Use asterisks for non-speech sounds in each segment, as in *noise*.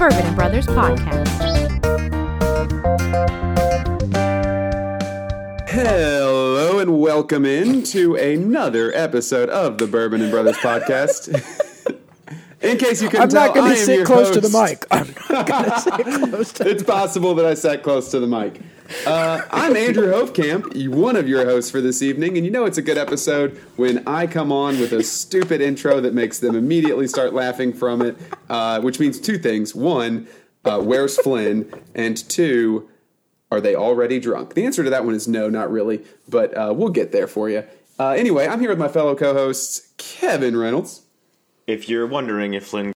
Bourbon and Brothers Podcast. Hello and welcome in to another episode of the Bourbon and Brothers podcast. *laughs* in case you couldn't I'm tell, not going I to am sit your close to the mic. I'm not going to sit *laughs* close to. It's possible that I sat close to the mic. Uh, I'm Andrew Hofkamp, one of your hosts for this evening, and you know it's a good episode when I come on with a stupid intro that makes them immediately start laughing from it, uh, which means two things. One, uh, where's Flynn? And two, are they already drunk? The answer to that one is no, not really, but uh, we'll get there for you. Uh, anyway, I'm here with my fellow co hosts, Kevin Reynolds. If you're wondering if Flynn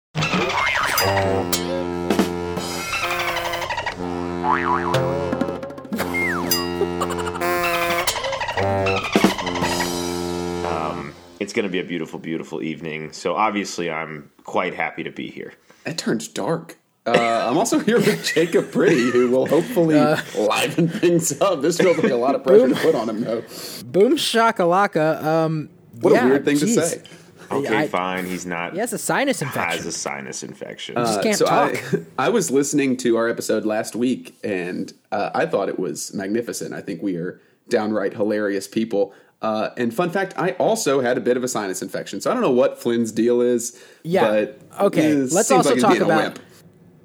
it's going to be a beautiful, beautiful evening. So obviously, I'm quite happy to be here. It turns dark. Uh, I'm also here with Jacob Pretty, who will hopefully liven things up. This feels like a lot of pressure to put on him, though. Boom shakalaka. Um, What yeah, a weird thing to say. Okay, I- fine. He's not. He has a sinus infection. He has a sinus infection. Just can't so talk. I, *laughs* I was listening to our episode last week, and uh, I thought it was magnificent. I think we are downright hilarious people. Uh, and fun fact, I also had a bit of a sinus infection, so I don't know what Flynn's deal is. Yeah. But Okay, let's also like talk about-.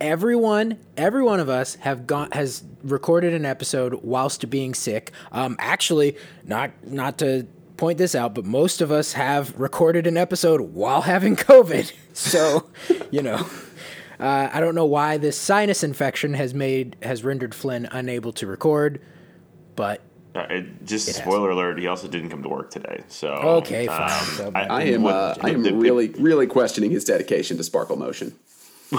Everyone, every one of us have gone has recorded an episode whilst being sick. Um, actually, not not to point this out, but most of us have recorded an episode while having *laughs* COVID. So, you know. Uh, I don't know why this sinus infection has made has rendered Flynn unable to record, but Uh, it- just has. spoiler alert: he also didn't come to work today. So Okay, fine. So- I am, what- uh, I am the- the- really, really questioning his dedication to Sparkle Motion. *laughs*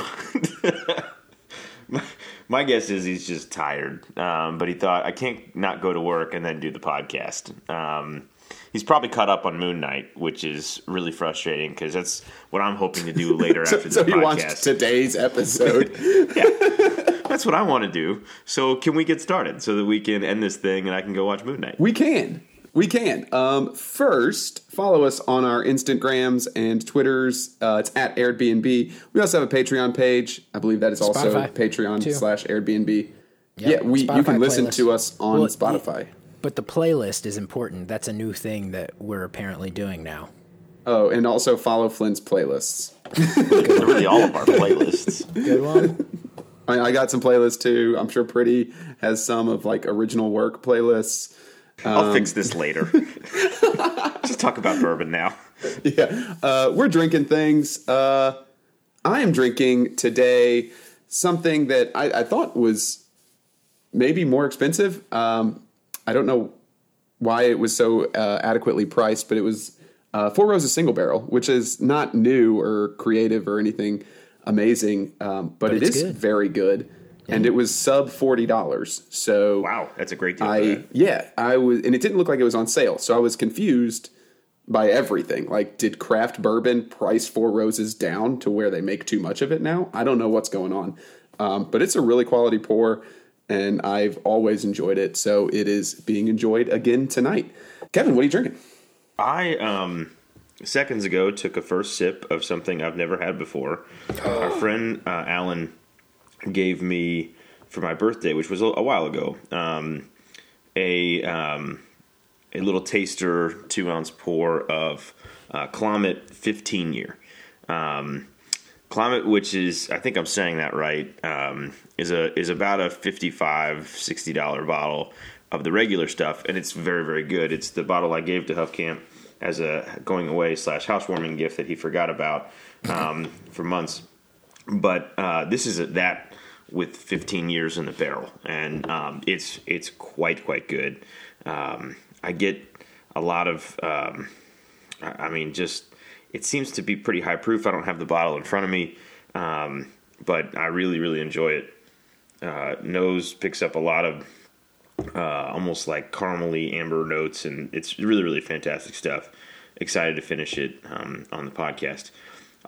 My guess is he's just tired, um, but he thought I can't not go to work and then do the podcast. Um, he's probably caught up on Moon Knight, which is really frustrating because that's what I'm hoping to do later *laughs* So, after so the he watched podcast. today's episode. *laughs* That's what I want to do. So can we get started so that we can end this thing and I can go watch Moon Knight? We can. We can. Um, first, follow us on our Instagrams and Twitters. Uh, it's at Airbnb. We also have a Patreon page. I believe that is also Spotify, Patreon too. slash Airbnb. Yep, Yeah, we you can listen playlist. to us on Well, Spotify. but the playlist is important. That's a new thing that we're apparently doing now. Oh, and also follow Flynn's playlists. really all of our playlists. Good one. *laughs* I, I got some playlists too. I'm sure Pretty has some of like original work playlists. I'll fix this later. *laughs* Just talk about bourbon now. yeah, uh, we're drinking things. Uh, I am drinking today something that I, I thought was maybe more expensive. Um, I don't know why it was so uh, adequately priced, but it was uh, Four Roses Single Barrel, which is not new or creative or anything amazing, um, but, it it's good. very good. And it was sub forty dollars. So Wow, that's a great deal. I yeah, I was, and it didn't look like it was on sale, so I was confused by everything. Like, did craft bourbon price Four Roses down to where they make too much of it now? I don't know what's going on, um, but it's a really quality pour, and I've always enjoyed it. So it is being enjoyed again tonight. Kevin, what are you drinking? I um seconds ago took a first sip of something I've never had before. Our friend uh, Alan gave me for my birthday, which was a, a while ago, um, a um, a little taster two ounce pour of uh, Climate 15 year. Um, Climate, which is I think I'm saying that right, um, is a is about a 55 60 dollar bottle of the regular stuff, and it's very very good. It's the bottle I gave to Hofkamp as a going away slash housewarming gift that he forgot about um, for months. But uh, this is a, that with 15 years in the barrel, and um, it's it's quite quite good. Um, I get a lot of, um, I mean, just it seems to be pretty high proof. I don't have the bottle in front of me, um, but I really really enjoy it. Uh, nose picks up a lot of uh, almost like caramely amber notes, and it's really really fantastic stuff. Excited to finish it um, on the podcast.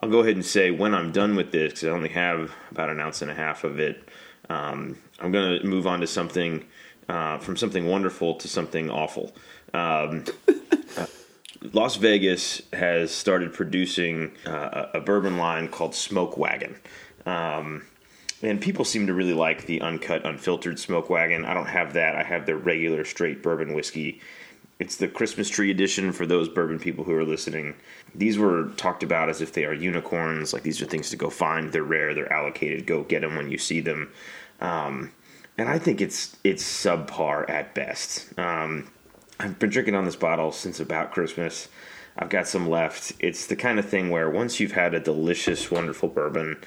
I'll go ahead and say when I'm done with this, because I only have about an ounce and a half of it. Um, I'm going to move on to something uh, from something wonderful to something awful. Um, *laughs* Las Vegas has started producing uh, a bourbon line called Smoke Wagon. Um, and people seem to really like the uncut, unfiltered Smoke Wagon. I don't have that. I have the regular straight bourbon whiskey. It's the Christmas tree edition for those bourbon people who are listening. These were talked about as if they are unicorns. Like these are things to go find. They're rare. They're allocated. Go get them when you see them. Um, and I think it's it's subpar at best. Um, I've been drinking on this bottle since about Christmas. I've got some left. It's the kind of thing where once you've had a delicious, wonderful bourbon,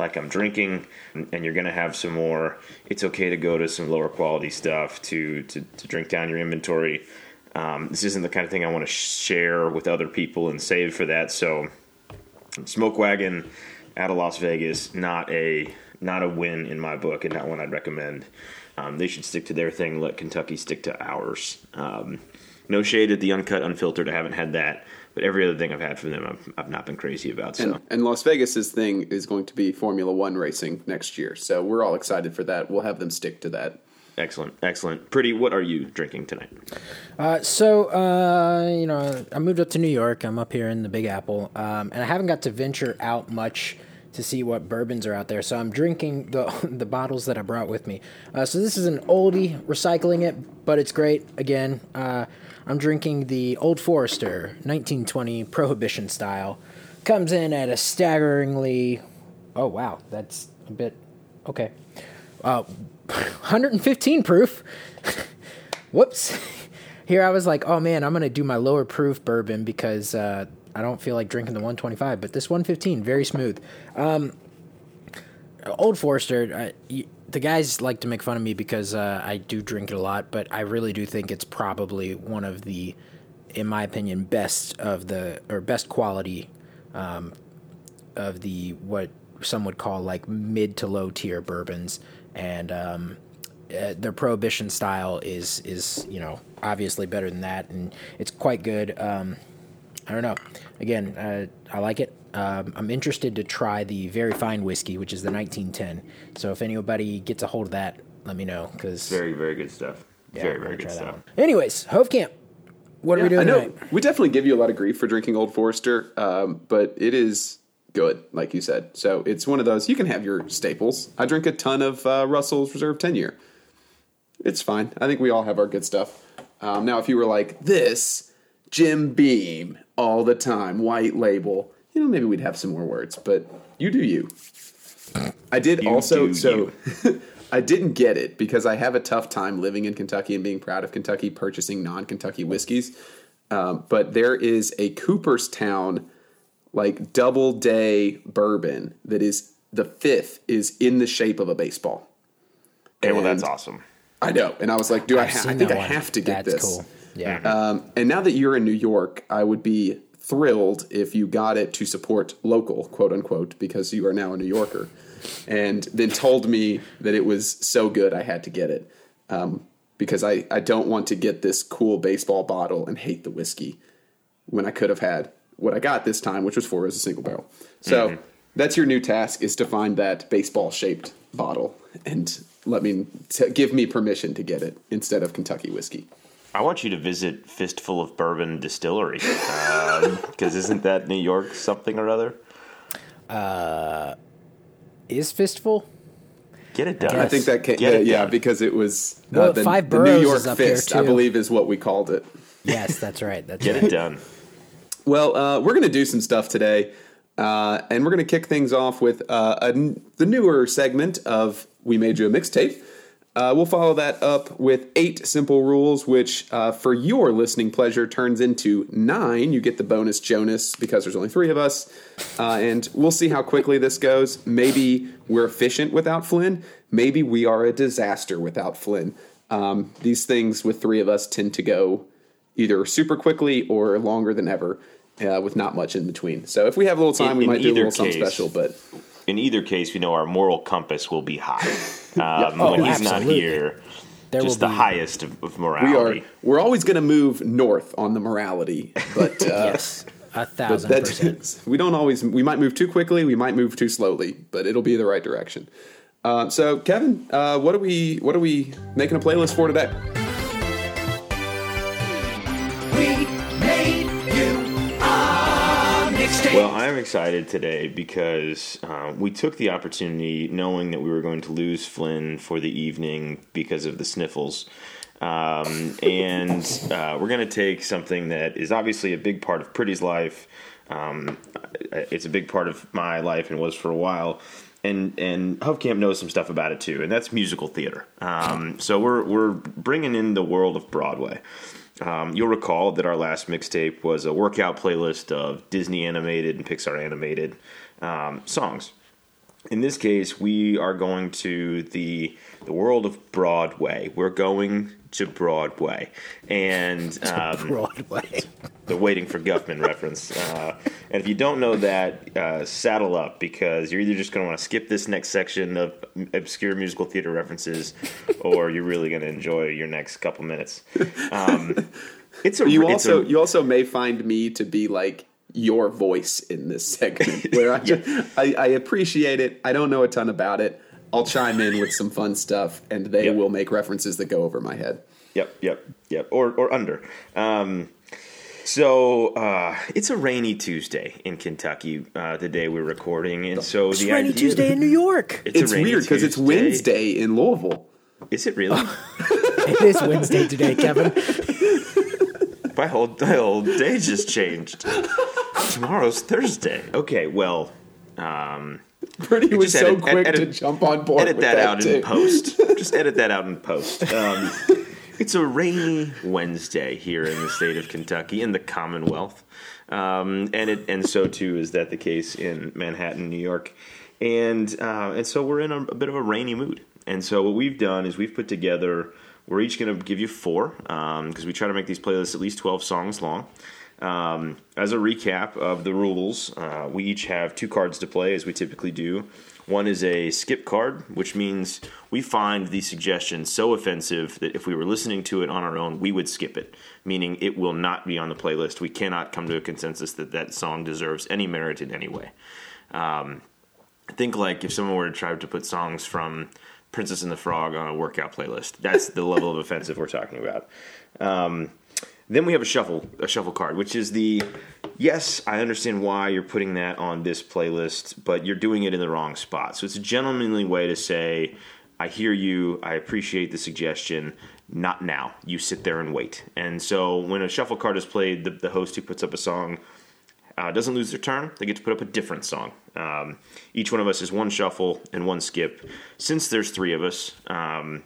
like I'm drinking, and you're going to have some more, it's okay to go to some lower quality stuff to, to, to drink down your inventory. Um, this isn't the kind of thing I want to share with other people and save for that. So, Smoke Wagon out of Las Vegas, not a not a win in my book, and not one I'd recommend. Um, they should stick to their thing. Let Kentucky stick to ours. Um, no shade at the uncut, unfiltered. I haven't had that, but every other thing I've had from them, I've, I've not been crazy about. So, and, and Las Vegas's thing is going to be Formula One racing next year, so we're all excited for that. We'll have them stick to that. Excellent, excellent. Pretty. What are you drinking tonight? Uh, so, uh, you know, I moved up to New York. I'm up here in the Big Apple, um, and I haven't got to venture out much to see what bourbons are out there. So I'm drinking the *laughs* the bottles that I brought with me. Uh, so this is an oldie, recycling it, but it's great. Again, uh, I'm drinking the Old Forester 1920 Prohibition style. Comes in at a staggeringly, oh wow, that's a bit okay. Uh, *laughs* 115 proof. *laughs* Whoops. Here I was like, oh man, I'm gonna do my lower proof bourbon because uh, I don't feel like drinking the 125, but this 115, very smooth. Um, Old Forester, uh, the guys like to make fun of me because uh, I do drink it a lot, but I really do think it's probably one of the, in my opinion, best of the or best quality um, of the what some would call like mid to low tier bourbons, and um, uh, their prohibition style is is you know obviously better than that, and it's quite good. Um, I don't know. Again, uh, I like it. Um, I'm interested to try the very fine whiskey, which is the 1910. So if anybody gets a hold of that, let me know because very very good stuff. Yeah, very very good stuff. Anyways, Camp, what yeah, are we doing I know tonight? we definitely give you a lot of grief for drinking Old Forester, um, but it is good, like you said. So it's one of those you can have your staples. I drink a ton of uh, Russell's Reserve 10 year. It's fine. I think we all have our good stuff. Um, now, if you were like this, Jim Beam, all the time, white label, you know, maybe we'd have some more words, but you do you. I did you also, so *laughs* I didn't get it because I have a tough time living in Kentucky and being proud of Kentucky, purchasing non Kentucky whiskeys. Um, but there is a Cooperstown like Doubleday bourbon that is the fifth is in the shape of a baseball. Okay, well, that's awesome. I know, and I was like, "Do I? Ha- I think I have to get that's this." Cool. Yeah. Um, and now that you're in New York, I would be thrilled if you got it to support local, quote unquote, because you are now a New Yorker, and then told me that it was so good I had to get it. Um, because I, I don't want to get this cool baseball bottle and hate the whiskey when I could have had what I got this time, which was Four Roses single barrel. So mm-hmm. that's your new task is to find that baseball shaped bottle and let me t- give me permission to get it instead of Kentucky whiskey. I want you to visit Fistful of Bourbon Distillery because um, *laughs* isn't that New York something or other? Uh, is Fistful? Get it done. I think that came, yeah, yeah, because it was uh, well, the, five the New York Fist, I believe, is what we called it. Yes, that's right. That's Get right. it done. Well, uh, we're going to do some stuff today, uh, and we're going to kick things off with uh, a, the newer segment of We Made You a Mixtape. Uh, we'll follow that up with eight simple rules, which, uh, for your listening pleasure, turns into nine. You get the bonus Jonas because there's only three of us. Uh, and we'll see how quickly this goes. Maybe we're efficient without Flynn. Maybe we are a disaster without Flynn. Um, these things with three of us tend to go either super quickly or longer than ever, uh, with not much in between. So if we have a little time, in, we might do a little case, something special. But in either case, we know our moral compass will be high *laughs* um, oh, when he's absolutely. not here. There just the be, highest of, of, morality. We are. We're always going to move north on the morality, but *laughs* uh, yes, a thousand percent. *laughs* We don't always. We might move too quickly. We might move too slowly, but it'll be the right direction. Uh, so, Kevin, uh, what are we? What are we making a playlist for today? Well, I'm excited today because uh, we took the opportunity, knowing that we were going to lose Flynn for the evening because of the sniffles. Um, and uh, we're going to take something that is obviously a big part of Pretty's life. Um, it's a big part of my life and was for a while. And and Camp knows some stuff about it too, and that's musical theater. Um, so we're we're bringing in the world of Broadway. Um, you'll recall that our last mixtape was a workout playlist of Disney animated and Pixar animated um, songs. In this case, we are going to the the world of Broadway. We're going to Broadway, and *laughs* um, Broadway. the waiting for Guffman reference. Uh, and if you don't know that, uh, saddle up because you're either just going to want to skip this next section of obscure musical theater references, or you're really going to enjoy your next couple minutes. Um, it's a You it's also a, you also may find me to be like your voice in this *laughs* segment, where I, just, I I appreciate it. I don't know a ton about it. I'll chime in with some fun stuff, and they Yep. will make references that go over my head. Yep, yep, yep. Or or under. Um, so uh, it's a rainy Tuesday in Kentucky. Uh, the day we're recording, and so It's the rainy idea Tuesday in New York. It's, a It's rainy weird because it's Wednesday in Louisville. Is it really? *laughs* it is Wednesday today, Kevin. *laughs* my whole my whole day just changed. Tomorrow's Thursday. Okay, well, um, Pretty was just so edit- quick edit- to jump on board. edit with that, out too. in post. *laughs* Just edit that out in post. Um, it's a rainy Wednesday here in the state of Kentucky, in the Commonwealth, um, and it and so too is that the case in Manhattan, New York, and uh, and so we're in a, a bit of a rainy mood. And so what we've done is we've put together. We're each going to give you four because we try to make these playlists at least twelve songs long. Um, as a recap of the rules, uh, we each have two cards to play, as we typically do. One is a skip card, which means we find the suggestion so offensive that if we were listening to it on our own, we would skip it, meaning it will not be on the playlist. We cannot come to a consensus that that song deserves any merit in any way. Um, think like if someone were to try to put songs from Princess and the Frog on a workout playlist. That's the level of offensive we're talking about. Um, then we have a shuffle, a shuffle card, which is the yes, I understand why you're putting that on this playlist, but you're doing it in the wrong spot. So it's a gentlemanly way to say, I hear you, I appreciate the suggestion. Not now. You sit there and wait. And so when a shuffle card is played, the, the host who puts up a song uh, doesn't lose their turn. They get to put up a different song. Um, each one of us is one shuffle and one skip. Since there's three of us, um,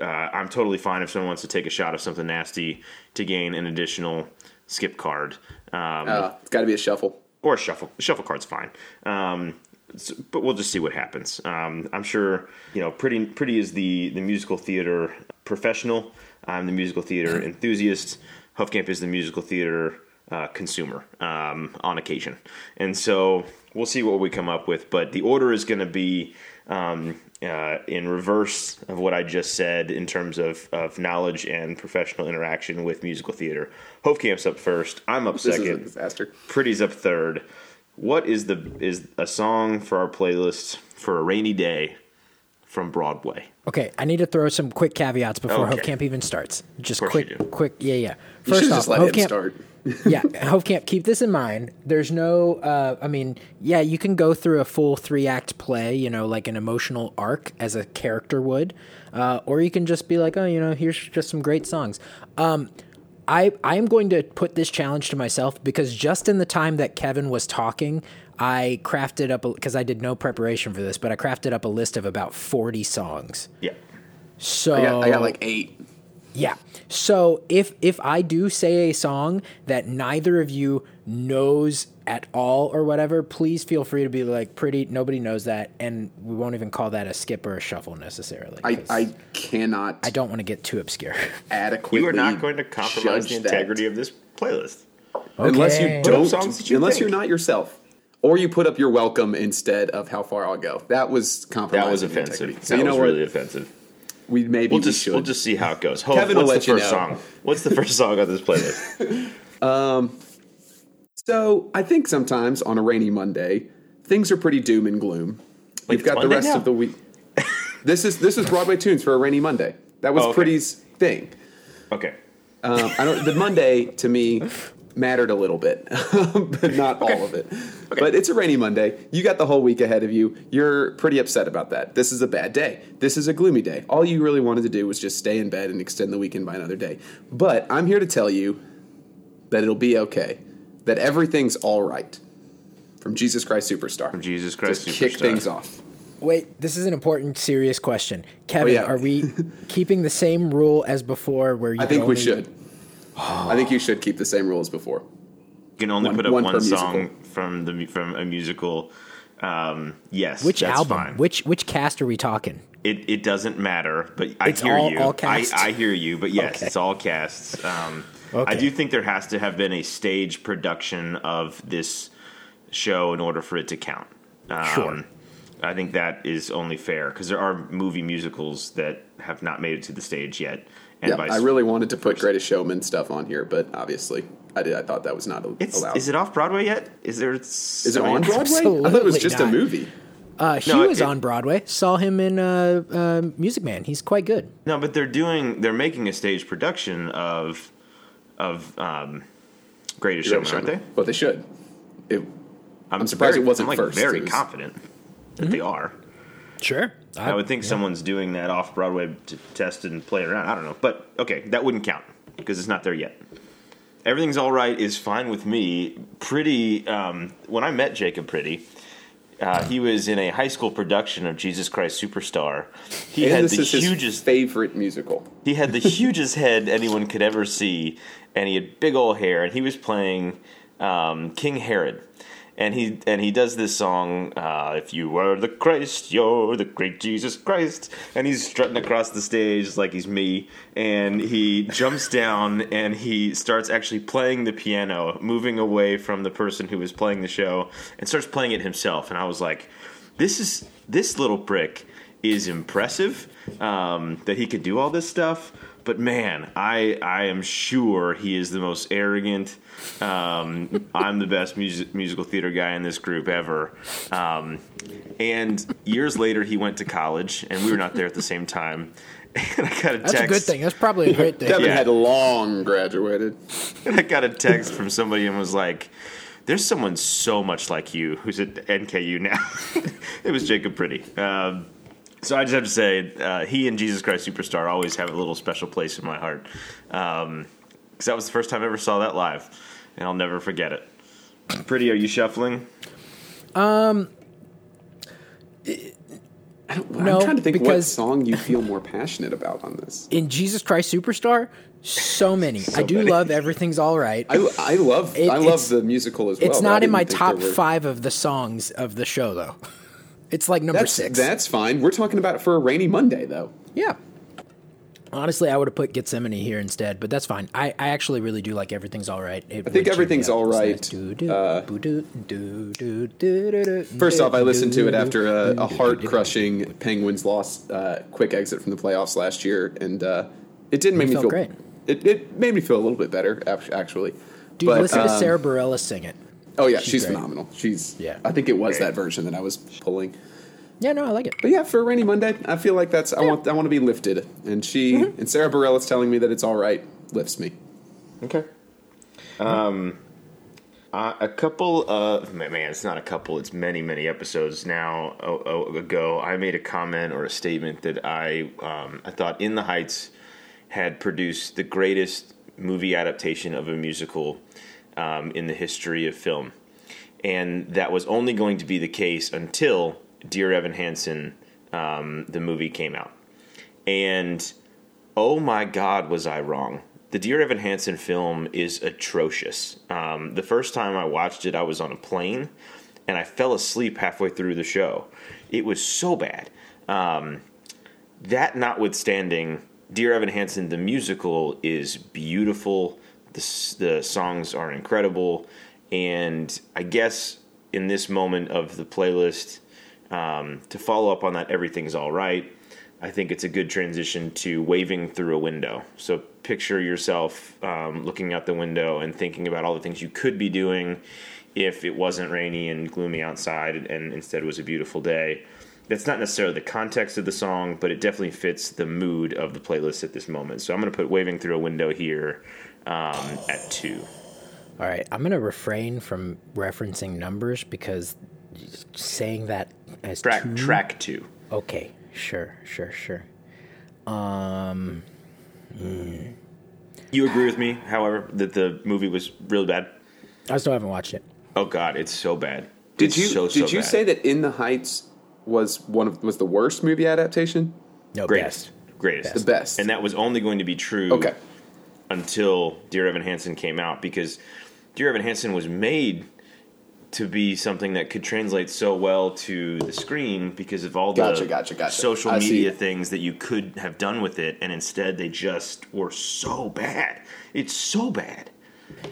uh, I'm totally fine if someone wants to take a shot of something nasty to gain an additional skip card. Um, Uh, it's got to be a shuffle. or a shuffle. Shuffle card's fine. Um, but we'll just see what happens. Um, I'm sure you know. Pretty Pretty is the the musical theater professional. I'm the musical theater enthusiast. Hofkamp is the musical theater uh, consumer um, on occasion, and so we'll see what we come up with. But the order is going to be. Um, uh, in reverse of what I just said in terms of, of knowledge and professional interaction with musical theater. Hofkamp's up first. I'm up This is a second. disaster. Pretty's up third. What is the is a song for our playlist for a rainy day from Broadway? Okay, I need to throw some quick caveats before Okay. Hofkamp even starts. Just course quick, you do. quick, yeah, yeah. First should off, just let Hope him Camp, start. Yeah, Hofkamp, keep this in mind. There's no, uh, I mean, yeah, you can go through a full three act play, you know, like an emotional arc as a character would, uh, or you can just be like, oh, you know, here's just some great songs. Um, I I am going to put this challenge to myself because just in the time that Kevin was talking, I crafted up because I did no preparation for this, but I crafted up a list of about forty songs. Yeah. So I got, I got like eight. Yeah. So if if I do say a song that neither of you knows at all or whatever, please feel free to be like pretty nobody knows that and we won't even call that a skip or a shuffle necessarily. I, 'cause I cannot I don't want to get too obscure. *laughs* adequately. You are not going to compromise the judge that. integrity of this playlist. okay. unless you Okay. Don't. songs that you unless think. you're not yourself, or you put up your welcome instead of how far I'll go. That was compromising. That was integrity. offensive. So that you know was what? really offensive. We maybe We'll we just should. we'll just see how it goes. Hope, Kevin will what's let the you first know. song? What's the first song on this playlist? *laughs* um, So I think sometimes on a rainy Monday, things are pretty doom and gloom. Like You've got it's the rest now? of the week. this is this is Broadway tunes for a rainy Monday. That was Oh, okay. Pretty's thing. Okay. Um, I don't. The Monday to me *laughs* mattered a little bit, *laughs* but not all of it. But it's a rainy Monday. You got the whole week ahead of you. You're pretty upset about that. This is a bad day. This is a gloomy day. All you really wanted to do was just stay in bed and extend the weekend by another day. But I'm here to tell you that it'll be okay. That everything's all right. From Jesus Christ Superstar. From Jesus Christ Just kick things off. Wait, this is an important, serious question. Kevin, oh, yeah. are we *laughs* keeping the same rule as before? Where you I think we should. I think you should keep the same rules before. You can only One- put up one one, per song musical. from the from a musical. Um, yes, Which that's album? Fine. Which which cast are we talking? It it doesn't matter, but I It's hear all- you. all cast? I, I hear you, but yes, Okay. it's all casts. Um, I Okay. do think there has to have been a stage production of this show in order for it to count. Um, Sure. I think that is only fair because there are movie musicals that have not made it to the stage yet. And Yeah, I really wanted to put Greatest Showman stuff on here, but obviously I did. I thought that was not It's, allowed. is it off Broadway yet? Is there? Is it on Broadway? I thought it was just not. a movie. Uh, he No, was it- on Broadway. Saw him in uh, uh, Music Man. He's quite good. No, but they're doing. They're making a stage production of of um, Greatest Showman, aren't they? But they should. It, I'm, surprised very- it wasn't I'm like first. very It was- confident that they are. Sure. I would think someone's doing that off Broadway to test and play around. I don't know, but okay, that wouldn't count because it's not there yet. Everything's all right is fine with me. Pretty. Um, when I met Jacob Pretty, uh, he was in a high school production of Jesus Christ Superstar. He and had this the is his hugest favorite musical. He had the *laughs* hugest head anyone could ever see, and he had big old hair, and he was playing um, King Herod. And he and he does this song, uh, "If you were the Christ, you're the great Jesus Christ." And he's strutting across the stage like he's me, and he jumps down and he starts actually playing the piano, moving away from the person who was playing the show, and starts playing it himself. And I was like, "This is this little prick is impressive um, that he could do all this stuff. But man, I I am sure he is the most arrogant. Um, I'm the best music, musical theater guy in this group ever. Um, and years later, he went to college, and we were not there at the same time. *laughs* And I got a That's text. a good thing. That's probably a great *laughs* thing. Devin Yeah. had long graduated. And I got a text from somebody and was like, "There's someone so much like you who's at NKU now." *laughs* it was Jacob Pretty. Um, so I just have to say, uh, he and Jesus Christ Superstar always have a little special place in my heart because that was the first time I ever saw that live, and I'll never forget it. Pretty, are you shuffling? No, I'm trying to think what song you feel more passionate about on this. In Jesus Christ Superstar, so many. I do many. love Everything's All Right. I, I love It- I love it's- the musical as well. it's not in my top five of the songs of the show, though. It's like number That's six. that's fine. We're talking about it for a rainy Monday though. Yeah. Honestly, I would have put Gethsemane here instead, but that's fine. I, I actually really do like Everything's All Right. It I think would cheer me Everything's. All Right, First off, I listened to it after a, a heart crushing Penguins loss, uh, quick exit from the playoffs last year, and uh, it didn't make You me feel great. It, it made me feel a little bit better actually. Dude, But, listen to um, Sarah Bareilles sing it. Oh yeah, she's she's, phenomenal. She's Yeah. I think it was Great. that version that I was pulling. Yeah, no, I like it. But yeah, for a rainy Monday, I feel like that's I want I want to be lifted, and she Mm-hmm. and Sarah Bareilles telling me that it's all right lifts me. Okay. Um, uh, a couple of man, it's not a couple. It's many, many episodes now ago. I made a comment or a statement that I um, I thought In the Heights had produced the greatest movie adaptation of a musical um, in the history of film, and that was only going to be the case until Dear Evan Hansen, um, the movie came out, and oh my god was i wrong. The dear evan hansen film is atrocious. Um, the first time i watched it i was on a plane and i fell asleep halfway through the show. It was so bad. Um, that notwithstanding dear evan hansen the musical is beautiful the, the songs are incredible and i guess in this moment of the playlist um, to follow up on that everything's all right I think it's a good transition to waving through a window. So picture yourself um, looking out the window and thinking about all the things you could be doing if it wasn't rainy and gloomy outside and instead was a beautiful day. That's not necessarily the context of the song, but it definitely fits the mood of the playlist at this moment. So I'm going to put waving through a window here um, at two. All right, I'm gonna refrain from referencing numbers because saying that as Track two- track two. Okay, sure, sure, sure. Um, You agree with me, however, that the movie was really bad? I still haven't watched it. Oh God, it's so bad. Did It's you so, so did you bad. say that In the Heights was one of was the worst movie adaptation? No, greatest? best. Greatest. The best. And that was only going to be true Okay. Until Dear Evan Hansen came out because Dear Evan Hansen was made to be something that could translate so well to the screen because of all the Gotcha, gotcha, gotcha. social I see. media things that you could have done with it, and instead they just were so bad. It's so bad.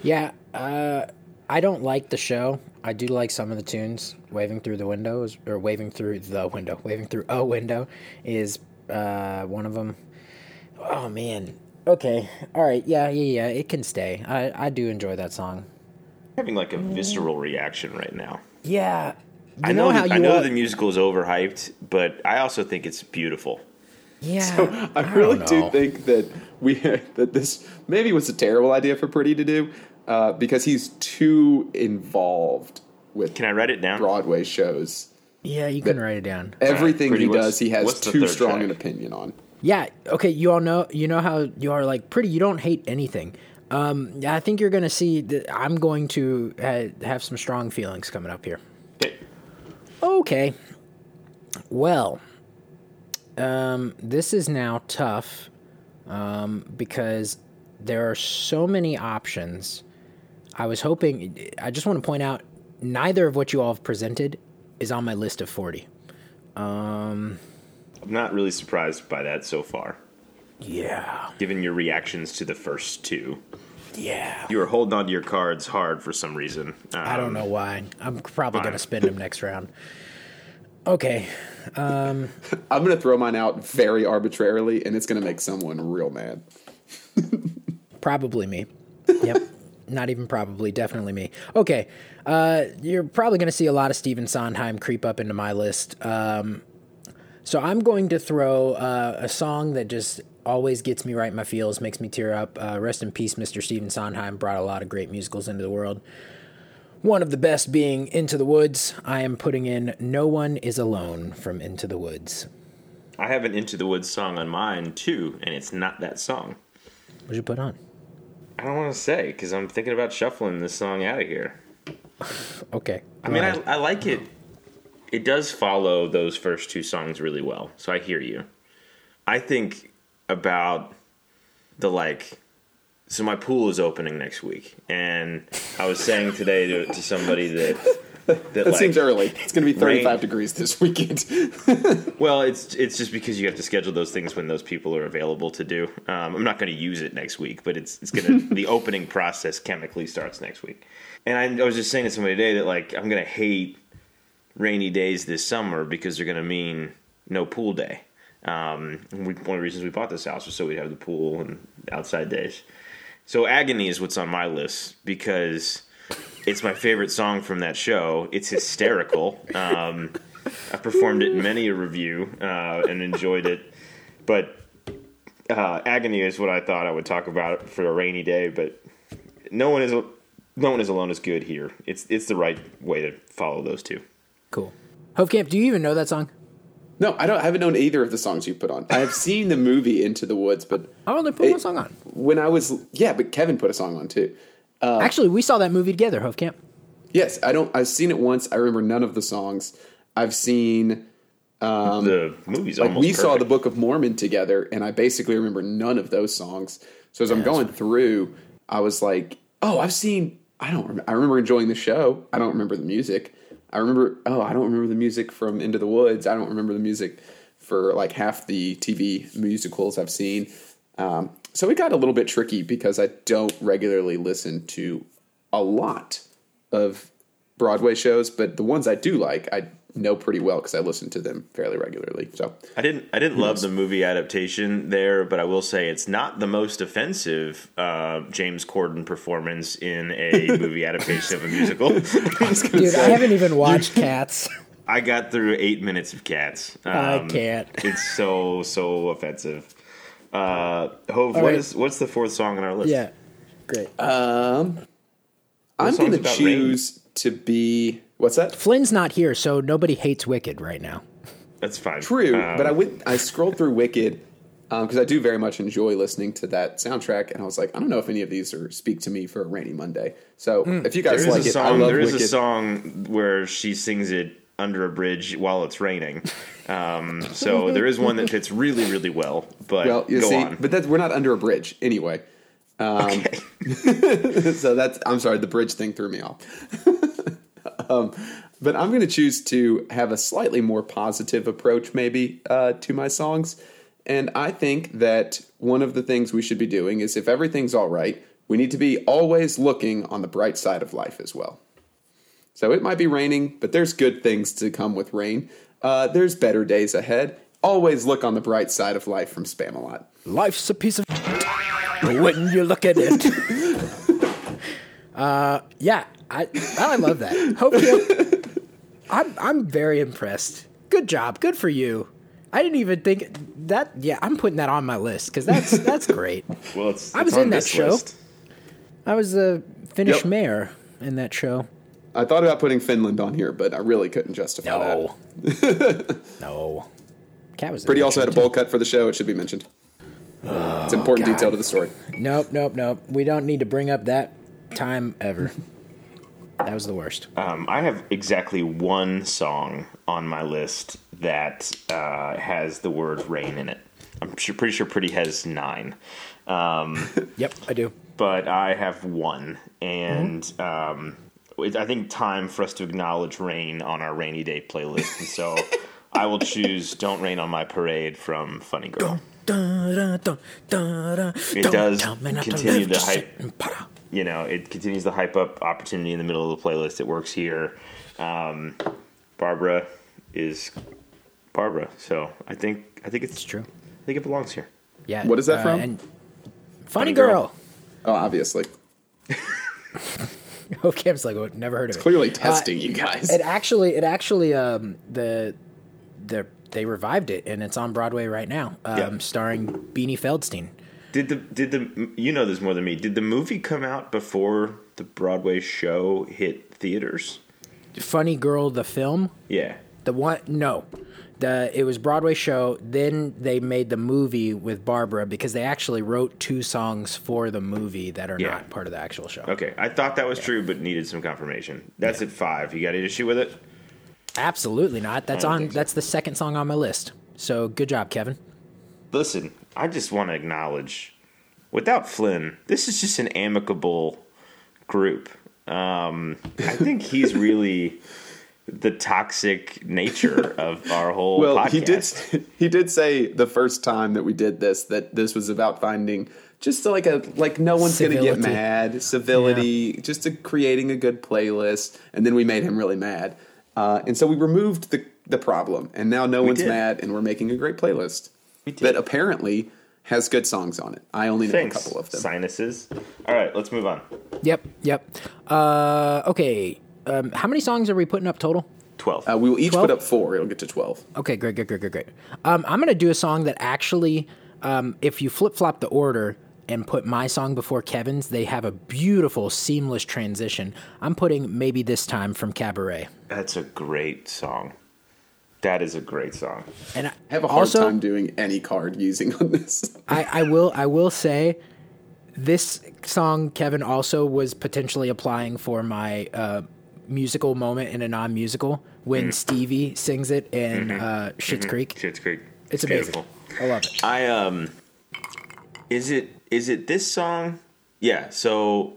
Yeah, uh, I don't like the show. I do like some of the tunes. Waving through the windows, or waving through the window, waving through a window is uh, one of them. Oh man. Okay. All right. Yeah. Yeah. Yeah. It can stay. I I do enjoy that song. having like a visceral reaction right now. Yeah. You I know, how I you know are- the musical is overhyped, but I also think it's beautiful. Yeah. So I don't really do think that we *laughs* that this maybe was a terrible idea for Pretty to do uh, because he's too involved with Can I write it down? Broadway shows. Yeah, you can write it down. Everything Pretty, he what's- does, he has too strong track? an opinion on. Yeah. Okay. You all know. You know how you are like pretty. You don't hate anything. Um, yeah, I think you're gonna see that I'm going to uh, have some strong feelings coming up here. Okay. Well, um, this is now tough um, because there are so many options. I was hoping. I just want to point out neither of what you all have presented is on my list of 40. I'm not really surprised by that so far, Yeah. given your reactions to the first two. Yeah. You were holding on to your cards hard for some reason. I don't Um, know why. I'm probably going to spend them next round. Okay. *laughs* I'm going to throw mine out very arbitrarily, and it's going to make someone real mad. *laughs* Probably me. Yep. Not even probably, definitely me. Okay. Uh, you're probably going to see a lot of Stephen Sondheim creep up into my list. Um, so I'm going to throw uh, a song that just always gets me right in my feels, makes me tear up. Uh, rest in peace, Mr. Stephen Sondheim brought a lot of great musicals into the world. One of the best being Into the Woods. I am putting in No One Is Alone from Into the Woods. I have an Into the Woods song on mine too, and it's not that song. What'd you put on? I don't want to say because I'm thinking about shuffling this song out of here. Okay. I mean, I, I like it. It does follow those first two songs really well, so I hear you. I think about the like. So my pool is opening next week, and I was saying today to, to somebody that *laughs* that, That like, seems early. It's going to be 35 rain- degrees this weekend. *laughs* Well, it's it's just because you have to schedule those things when those people are available to do. Um, I'm not going to use it next week, but it's it's gonna the *laughs* opening process chemically starts next week. And I, I was just saying to somebody today that like I'm going to hate rainy days this summer because they're going to mean no pool day. Um, we, one of the reasons we bought this house was so we'd have the pool and outside days. So agony is what's on my list because it's my favorite song from that show. It's hysterical. Um, I performed it in many a revue uh, and enjoyed it, but uh, agony is what I thought I would talk about for a rainy day. But no one is no one is alone is good here. It's it's the right way to follow those two. Cool. Hofkamp, do you even know that song? no, I don't. I haven't known either of the songs you put on. I have seen the movie Into the Woods, but I only put Hey. one song on. when I was yeah, but Kevin put a song on too. Actually, we saw that movie together, Hofkamp. Yes, I don't. I've seen it once. I remember none of the songs. I've seen the movie's Um, like almost we saw the. Book of Mormon together, and I basically remember none of those songs. So as I'm going through, I was like, "Oh, I've seen." I don't. Remember, I remember enjoying the show. I don't remember the music. I remember. Oh, I don't remember the music from Into the Woods. I don't remember the music for like half the TV musicals I've seen. Um, so it got a little bit tricky because I don't regularly listen to a lot of Broadway shows, but the ones I do like, I know pretty well because I listen to them fairly regularly. So I didn't I didn't love the movie adaptation there, but I will say it's not the most offensive uh, James Corden performance in a *laughs* movie adaptation of a musical. *laughs* Dude, I haven't even watched Cats. I got through eight minutes of Cats. I Um, can't. It's so so offensive. Uh, Hove, what right. is what's the fourth song on our list? Yeah. Great. Um, I'm going to about choose to be what's that? Flynn's not here, so nobody hates Wicked right now. That's fine. True, Um, but I went. I scrolled through Wicked because I do very much enjoy listening to that soundtrack, and I was like, I don't know if any of these are speak to me for a rainy Monday. So if you guys like a it, I song. love There is Wicked. a song where she sings it under a bridge while it's raining. Um, so there is one that fits really, really well. But Well, you go see, on. but that's we're not under a bridge anyway. okay. *laughs* so that's I'm sorry, the bridge thing threw me off. *laughs* um, but I'm going to choose to have a slightly more positive approach, maybe, uh, to my songs. And I think that one of the things we should be doing is if everything's all right, we need to be always looking on the bright side of life as well. So it might be raining, but there's good things to come with rain. Uh, there's better days ahead. Always look on the bright side of life from Spamalot. Life's a piece of *laughs* when you look at it. *laughs* uh, yeah, I I love that. Hope you. I'm I'm very impressed. Good job. Good for you. I didn't even think that. Yeah, I'm putting that on my list because that's that's great. *laughs* Well, it's, I was in that show. list. I was the Finnish Yep. mayor in that show. I thought about putting Finland on here, but I really couldn't justify that. No, *laughs* no. Cat was Pretty also had a bowl cut for the show. It should be mentioned. it's oh, an important God. detail to the story. Nope, nope, nope. We don't need to bring up that time ever. That was the worst. Um, I have exactly one song on my list that uh, has the word rain in it. I'm sure, pretty sure Pretty has nine. Um, *laughs* Yep, I do. but I have one, and um, it, I think time for us to acknowledge rain on our rainy day playlist, and so *laughs* I will choose "Don't Rain on My Parade" from Funny Girl. It It does continue to hype. You know, it continues to hype up opportunity in the middle of the playlist. It works here. Um, Barbara is Barbara, so I think I think it's It's true. I think it belongs here. Yeah. What is that uh, from? And Funny, Funny Girl. Girl. Oh, obviously. *laughs* Hofkamp's like, oh, never heard of it. Clearly testing you guys. It actually, it actually, um, the, the, they revived it and it's on Broadway right now, um, Yeah. starring Beanie Feldstein. Did the did the you know this more than me? Did the movie come out before the Broadway show hit theaters? Funny Girl, the film, Yeah. the one, no, the it was Broadway show. Then they made the movie with Barbara because they actually wrote two songs for the movie that are Yeah. not part of the actual show. Okay, I thought that was true, but needed some confirmation. That's at five. You got any issue with it? Absolutely not. That's on. so. That's the second song on my list. So good job, Kevin. Listen, I just want to acknowledge, without Flynn, this is just an amicable group. Um, I think he's really the toxic nature of our whole well, podcast. he did. He did say the first time that we did this that this was about finding just like a like no one's going to get mad, civility, just to creating a good playlist, and then we made him really mad, uh, and so we removed the the problem, and now no one's did. mad, and we're making a great playlist We did. that apparently has good songs on it. I only know Thanks, a couple of them. sinuses. All right, let's move on. Yep. Yep. Uh, okay. Um, how many songs are we putting up total? Twelve. Uh, we will each 12? put up four. It'll get to twelve. Okay, great, great, great, great, great. Um, I'm gonna do a song that actually, um, if you flip flop the order and put my song before Kevin's, they have a beautiful seamless transition. I'm putting maybe this time from Cabaret, That's a great song. That is a great song. and I I have a hard also, time doing any card using on this. *laughs* I, I will I will say this song Kevin also was potentially applying for my uh, musical moment in a non-musical when Mm. Stevie sings it in Mm-hmm. uh, Schitt's Creek. Schitt's Creek. It's amazing. I love it. I um, is it is it this song? Yeah. So,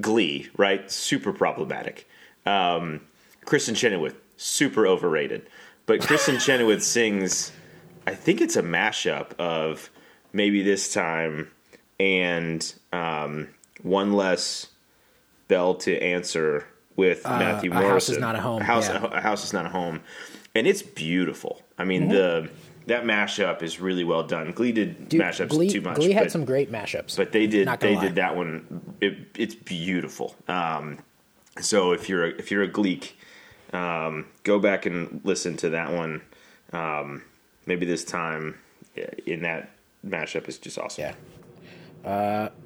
Glee, right? Super problematic. Um, Kristin Chenoweth, super overrated. But Kristin *laughs* Chenoweth sings, I think it's a mashup of maybe this time and um, one less bell to answer with Matthew Uh, A House Is Not a Home, A house, yeah. Mm-hmm. a house is not a home, and it's beautiful. I mean the that mashup is really well done. Glee did Dude, mashups Glee, too much, Glee had but, some great mashups. but they did they lie. did that one. It, it's beautiful. Um, so if you're a, if you're a Gleek, um, go back and listen to that one. Um, maybe this time in that mashup is just awesome. Yeah.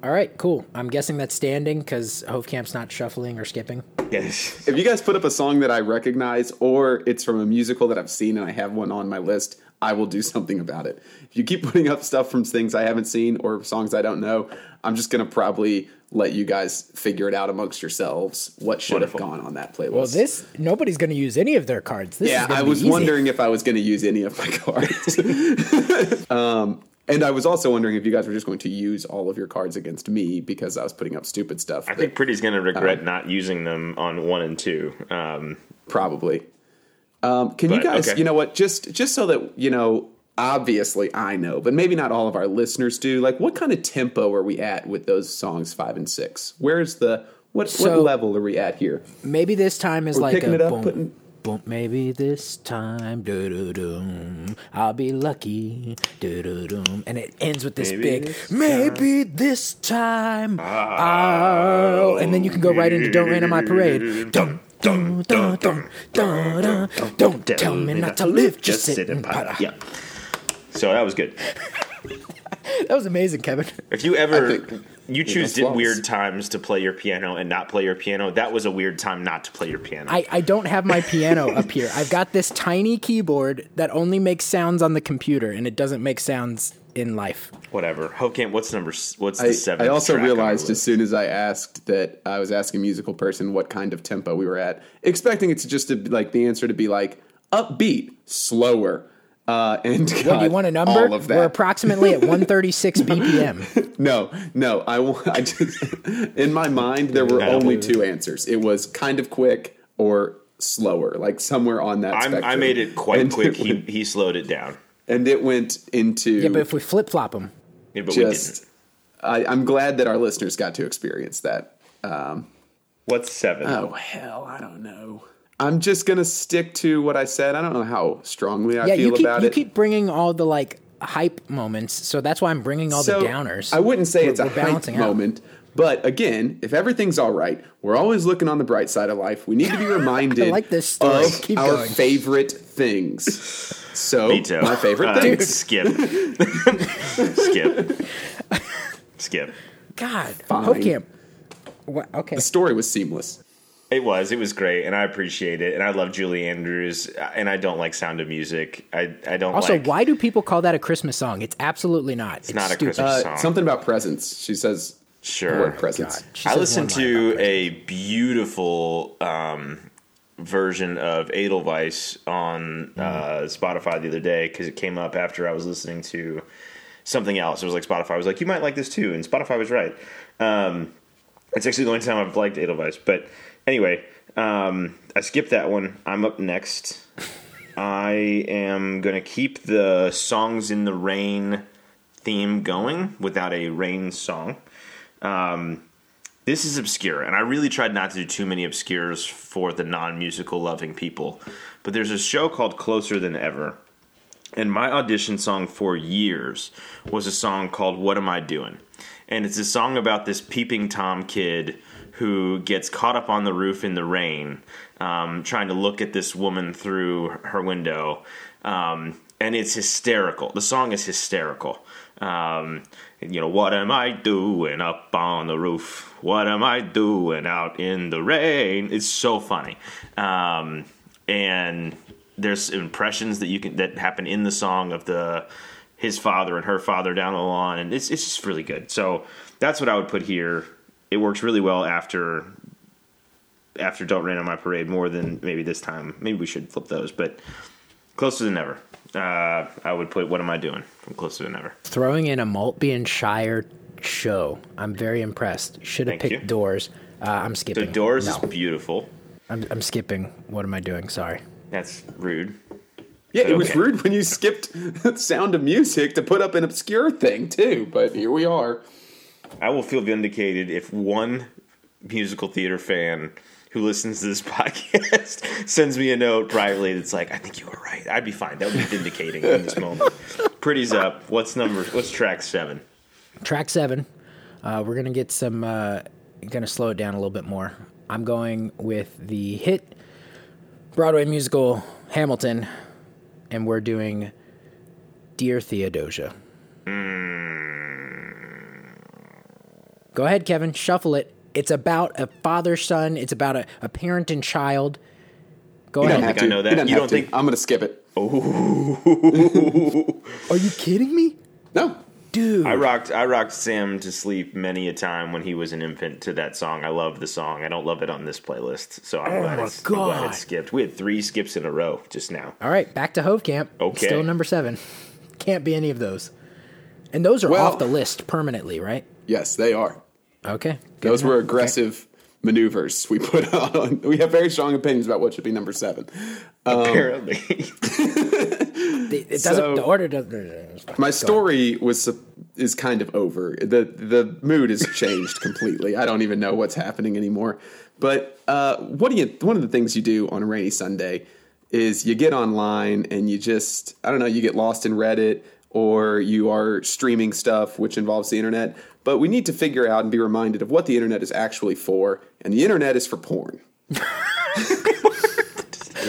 All right, cool. I'm guessing that's standing because Hofkamp's not shuffling or skipping. Yes. If you guys put up a song that I recognize or it's from a musical that I've seen and I have one on my list, I will do something about it. If you keep putting up stuff from things I haven't seen or songs I don't know, I'm just going to probably let you guys figure it out amongst yourselves what should have gone on that playlist. Well, this nobody's going to use any of their cards. This yeah, gonna I was easy. wondering if I was going to use any of my cards. *laughs* um, and I was also wondering if you guys were just going to use all of your cards against me because I was putting up stupid stuff. I that- think Pretty's going to regret Uh-huh. not using them on one and two. Um, probably. Um, can you guys, okay. you know what? Just just so that you know, obviously I know, but maybe not all of our listeners do. Like, what kind of tempo are we at with those songs five and six? Where's the what So- what level are we at here? Maybe this time is We're like picking a it up, boom, putting- boom. Maybe this time, doo-doo-doom, I'll be lucky, doo-doo-doom. and it ends with this Maybe big. this maybe this time, oh, and then you can go right into "Don't Rain on My Parade." Dum, dum, dum, dum, dum, dum. Don't tell me not to live, just sit and putter. Yeah. So that was good. *laughs* That was amazing, Kevin. If you ever think you choose that's flawless. weird times to play your piano and not play your piano, that was a weird time not to play your piano. I, I don't have my piano *laughs* up here. I've got this tiny keyboard that only makes sounds on the computer, and it doesn't make sounds in life. Whatever. Hofkamp, what's number? s- What's the I, seventh? I also track realized as soon as I asked that I was asking a musical person what kind of tempo we were at, expecting it to just to be like the answer to be like upbeat, slower, uh, and What, got do you want a number? All of that. We're approximately at *laughs* 136 BPM. *laughs* No, no. I, I just in my mind there were I only two answers. It was kind of quick or slower, like somewhere on that. I'm, spectrum. I made it quite And quick. It *laughs* He he slowed it down. And it went into Yeah, but if we flip flop them, Yeah, but we just. didn't. I, I'm glad that our listeners got to experience that. Um, What's seven? Oh hell, I don't know. I'm just gonna stick to what I said. I don't know how strongly I yeah, feel you keep about you it. keep bringing all the like hype moments, so that's why I'm bringing all So, the downers. I wouldn't say We're- it's a we're hype out. moment, but again, if everything's all right, we're always looking on the bright side of life. We need to be *laughs* reminded like this of Keep our going. favorite things. So, Veto. my favorite Uh, things. Skip. *laughs* skip. Skip. God, Fine. Hofkamp. What? Okay. The story was seamless. It was. It was great, and I appreciate it. And I love Julie Andrews, and I don't like Sound of Music. I I don't Also, like. why do people call that a Christmas song? It's absolutely not. It's, not a stupid. Christmas Uh, song? something about presents. She says the Sure. word presents. God. I says listened to a beautiful um, version of Edelweiss on uh, Spotify the other day because it came up after I was listening to something else. It was like Spotify was like, "You might like this too," and Spotify was right. Um, it's actually the only time I've liked Edelweiss. But anyway, um, I skipped that one. I'm up next. *laughs* I am going to keep the songs in the rain theme going without a rain song. Um, this is obscure, and I really tried not to do too many obscures for the non musical loving people. But there's a show called Closer Than Ever. And my audition song for years was a song called What Am I Doing? And it's a song about this peeping Tom kid who gets caught up on the roof in the rain, um, trying to look at this woman through her window. Um, and it's hysterical. The song is hysterical. Um, you know, what am I doing up on the roof? What am I doing out in the rain? It's so funny. Um, and there's impressions that you can that happen in the song of the his father and her father down the lawn, and it's it's just really good. So that's what I would put here. It works really well after after Don't Rain on My Parade more than maybe this time. Maybe we should flip those, but closer than ever. Uh, I would put What Am I Doing from Closer Than Ever. Throwing in a Maltby and Shire show. I'm very impressed. Should have Thank picked you. Doors. Uh, I'm skipping. The. Doors No, is beautiful. I'm, I'm skipping. What am I doing? Sorry. That's rude. Yeah, it was rude when you skipped *laughs* Sound of Music to put up an obscure thing too. But here we are. I will feel vindicated if one musical theater fan who listens to this *laughs* podcast sends me a note privately that's like, I think you were right. I'd be fine. That would be vindicating in this moment. Pretty's up. What's number what's track seven? Track seven. Uh, we're gonna get some. Uh, gonna slow it down a little bit more. I'm going with the hit Broadway musical Hamilton, and we're doing Dear Theodosia. Go ahead, Kevin. Shuffle it. It's about a father son. It's about a, a parent and child. Go You ahead. don't think to. I know that. don't You don't to. think- I'm going to skip it. *laughs* Are you kidding me, No. dude? I rocked I rocked Sam to sleep many a time when he was an infant to that song. I love the song. I don't love it on this playlist, so I'm, Oh glad, my it's, I'm glad God. it skipped. We had three skips in a row just now. All right, back to Hofkamp. Okay. Still number seven. Can't be any of those. And those are Well- off the list permanently, right? Yes, they are. Okay. good Those enough. were Okay. aggressive maneuvers we put *laughs* on. We have very strong opinions about what should be number seven. Apparently, *laughs* It, it doesn't. So- the order doesn't. My story was is kind of over. the The mood has changed *laughs* completely. I don't even know what's happening anymore. But uh, what do you? One of the things you do on a rainy Sunday is you get online and you just I don't know. You get lost in Reddit or you are streaming stuff which involves the internet. But we need to figure out and be reminded of what the internet is actually for, and the internet is for porn. and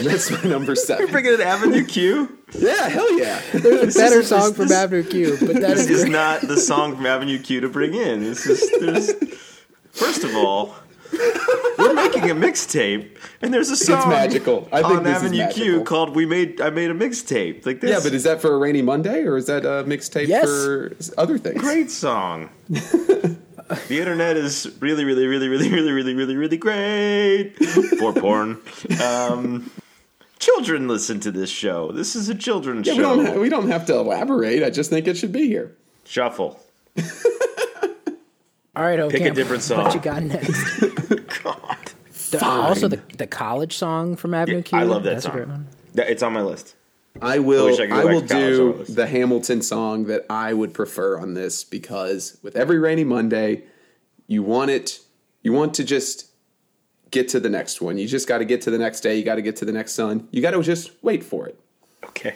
that's my number *laughs* seven. You're bringing it Avenue Q. Yeah, hell yeah. There's a better is- song this- from this- Avenue Q, but that This is is not the song from Avenue Q to bring in. This is there's, first of all, *laughs* we're making a mixtape, and there's a song magical. I think on this is Avenue Q called "We Made I Made a Mixtape." Like this, Yeah, but is that for a rainy Monday or is that a mixtape Yes. for other things? great song. *laughs* the internet is really, really, really, really, really, really, really, really great for porn. Um, children listen to this show. This is a children's Yeah, we show. don't, ha- we don't have to elaborate. I just think it should be here. Shuffle. *laughs* all right. Hove Pick a different song. What you got next? *laughs* God, The- uh, also, the the college song from Avenue Q. I love that That's a great song. one. That- It's on my list. I will. wish I I, will back to college do the Hamilton song that I would prefer on this because with every rainy Monday, you want it. You want to just get to the next one. You just got to get to the next day. You got to get to the next sun. You got to just wait for it. Okay.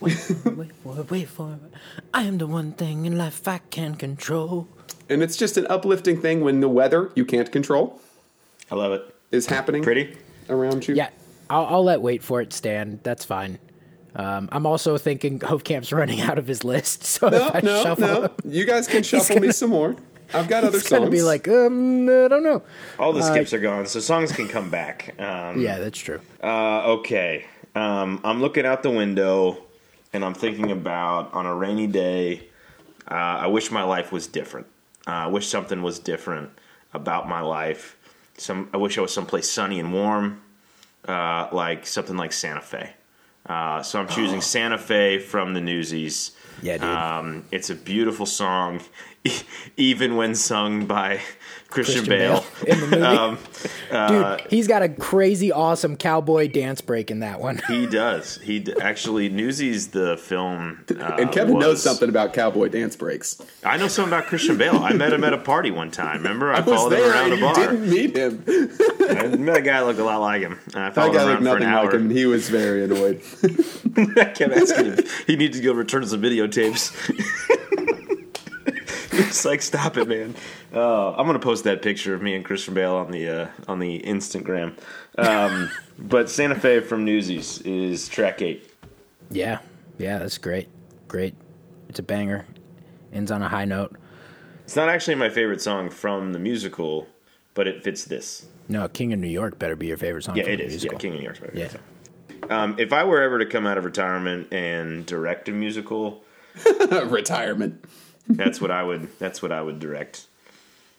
Wait for it. Wait for it. I am the one thing in life I can control. And it's just an uplifting thing when the weather you can't control I love it. is happening Pretty. around you. Yeah, I'll, I'll let wait for it stand. That's fine. Um, I'm also thinking *laughs* Hofkamp's running out of his list, *laughs* so No, if I no, shuffle, no. You guys can shuffle me gonna- some more. I've got other it's gonna songs. be like, um, I don't know. All the skips are gone, so songs can come back. Um, Yeah, that's true. Uh, okay. Um, I'm looking out the window and I'm thinking about on a rainy day, uh, I wish my life was different. Uh, I wish something was different about my life. Some, I wish I was someplace sunny and warm, uh, like something like Santa Fe. Uh, so I'm choosing Santa Fe from the Newsies. Yeah, dude. Um, it's a beautiful song, *laughs* even when sung by Christian, Christian Bale. Bale in the movie. *laughs* Um, Dude, he's got a crazy, awesome cowboy dance break in that one. He *laughs* does. He d- actually Newsies the film. Uh, and Kevin knows something about cowboy dance breaks. I know something about Christian Bale. I met him at a party one time. Remember, I, *laughs* I was followed him there. around a you bar. didn't meet him. I met a guy who looked a lot like him. I That followed guy him looked around for an nothing hour. like him, and he was very annoyed. I kept asking him. He needs to go return some videotapes. *laughs* it's like, stop it, man. Uh, I'm gonna post that picture of me and Christian Bale on the uh, on the Instagram. Um, *laughs* but Santa Fe from Newsies is track eight. yeah, yeah, that's great. Great. It's a banger. Ends on a high note. It's not actually my favorite song from the musical, but it fits this. No, King of New York better be your favorite song. Yeah, from it the is. musical. Yeah, King of New York's my favorite Yeah. song. Um, if I were ever to come out of retirement and direct a musical, *laughs* Retirement. That's what I would. That's what I would direct.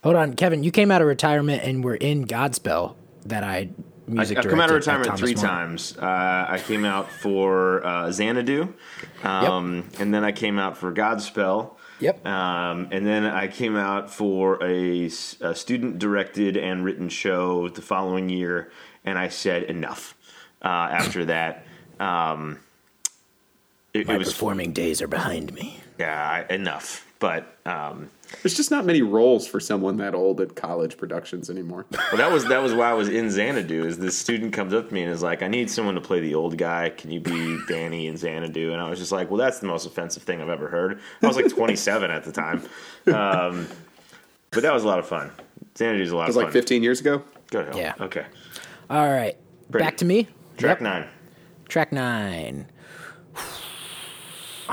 Hold on, Kevin. You came out of retirement and were in Godspell that I I, music I've come out of retirement three times. Uh, I came out for uh, Xanadu, um, and then I came out for Godspell. Yep. Um, and then I came out for a, student directed and written show the following year, and I said enough. Uh, after that, um, it, My it was performing days are behind me. yeah I- enough. But um, There's just not many roles for someone that old at college productions anymore. *laughs* well, that was that was why I was in Xanadu. Is this student comes up to me and is like, "I need someone to play the old guy. Can you be *laughs* Danny in Xanadu?" And I was just like, "Well, that's the most offensive thing I've ever heard." I was like 27 at the time, um, but that was a lot of fun. Xanadu's a lot of fun. It was of like fun. 15 years ago. Go ahead. Yeah. Okay. All right. Pretty. Back to me. Track Yep. nine. Track nine.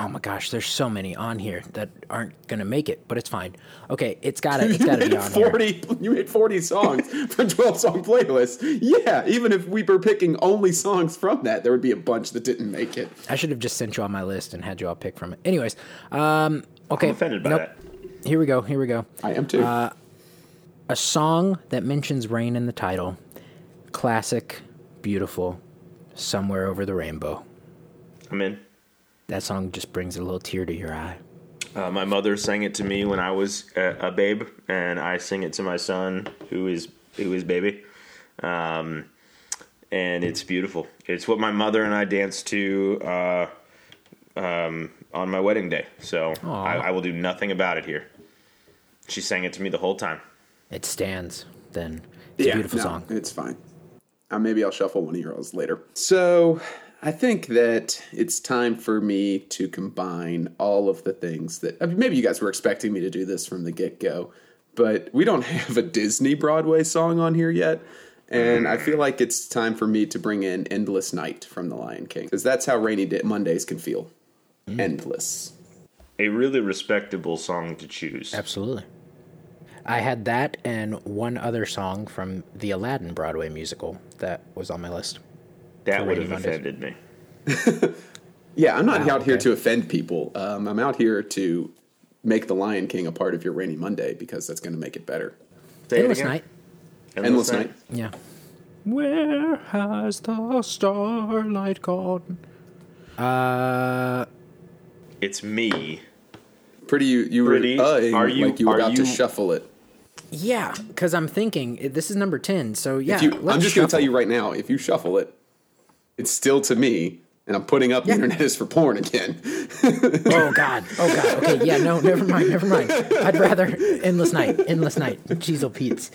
Oh my gosh, there's so many on here that aren't gonna make it, but it's fine. Okay, it's gotta it's gotta be *laughs* on here. Forty. You made forty songs *laughs* for twelve song playlist. Yeah, even if we were picking only songs from that, there would be a bunch that didn't make it. I should have just sent you on my list and had you all pick from it. Anyways, um, okay. I'm offended by nope. that. Here we go. Here we go. I am too. Uh, A song that mentions rain in the title. Classic, beautiful, somewhere over the rainbow. I'm in. That song just brings a little tear to your eye. Uh, my mother sang it to me when I was a, a babe, and I sing it to my son, who is who is baby. Um, and it's beautiful. It's what my mother and I danced to uh, um, on my wedding day. So I, I will do nothing about it here. She sang it to me the whole time. It stands. Then it's a beautiful no, song. It's fine. Uh, maybe I'll shuffle one of yours later. So I think that it's time for me to combine all of the things that I mean, maybe you guys were expecting me to do this from the get go, but we don't *laughs* have a Disney Broadway song on here yet. And I feel like it's time for me to bring in Endless Night from The Lion King. Because that's how rainy day Mondays can feel. Mm-hmm. Endless. A really respectable song to choose. Absolutely. I had that and one other song from the Aladdin Broadway musical that was on my list. That would have Mondays. offended me. *laughs* Yeah, I'm not Wow, out here to offend people. Um, I'm out here to make The Lion King a part of your rainy Monday because that's going to make it better. Say Endless again. Night. Endless Night. Yeah. Where has the starlight gone? Uh, It's me. Pretty, you, you Pretty. were uh, Are you- like you were are about to you- shuffle it. yeah, because I'm thinking this is number ten. So yeah, you, let's I'm just going to tell you right now, if you shuffle it, it's still to me, and I'm putting up Yeah. the internet is for porn again. Oh God. Oh God. Okay. Yeah. No. Never mind. Never mind. I'd rather endless night. Endless night. Cheezel Pete's.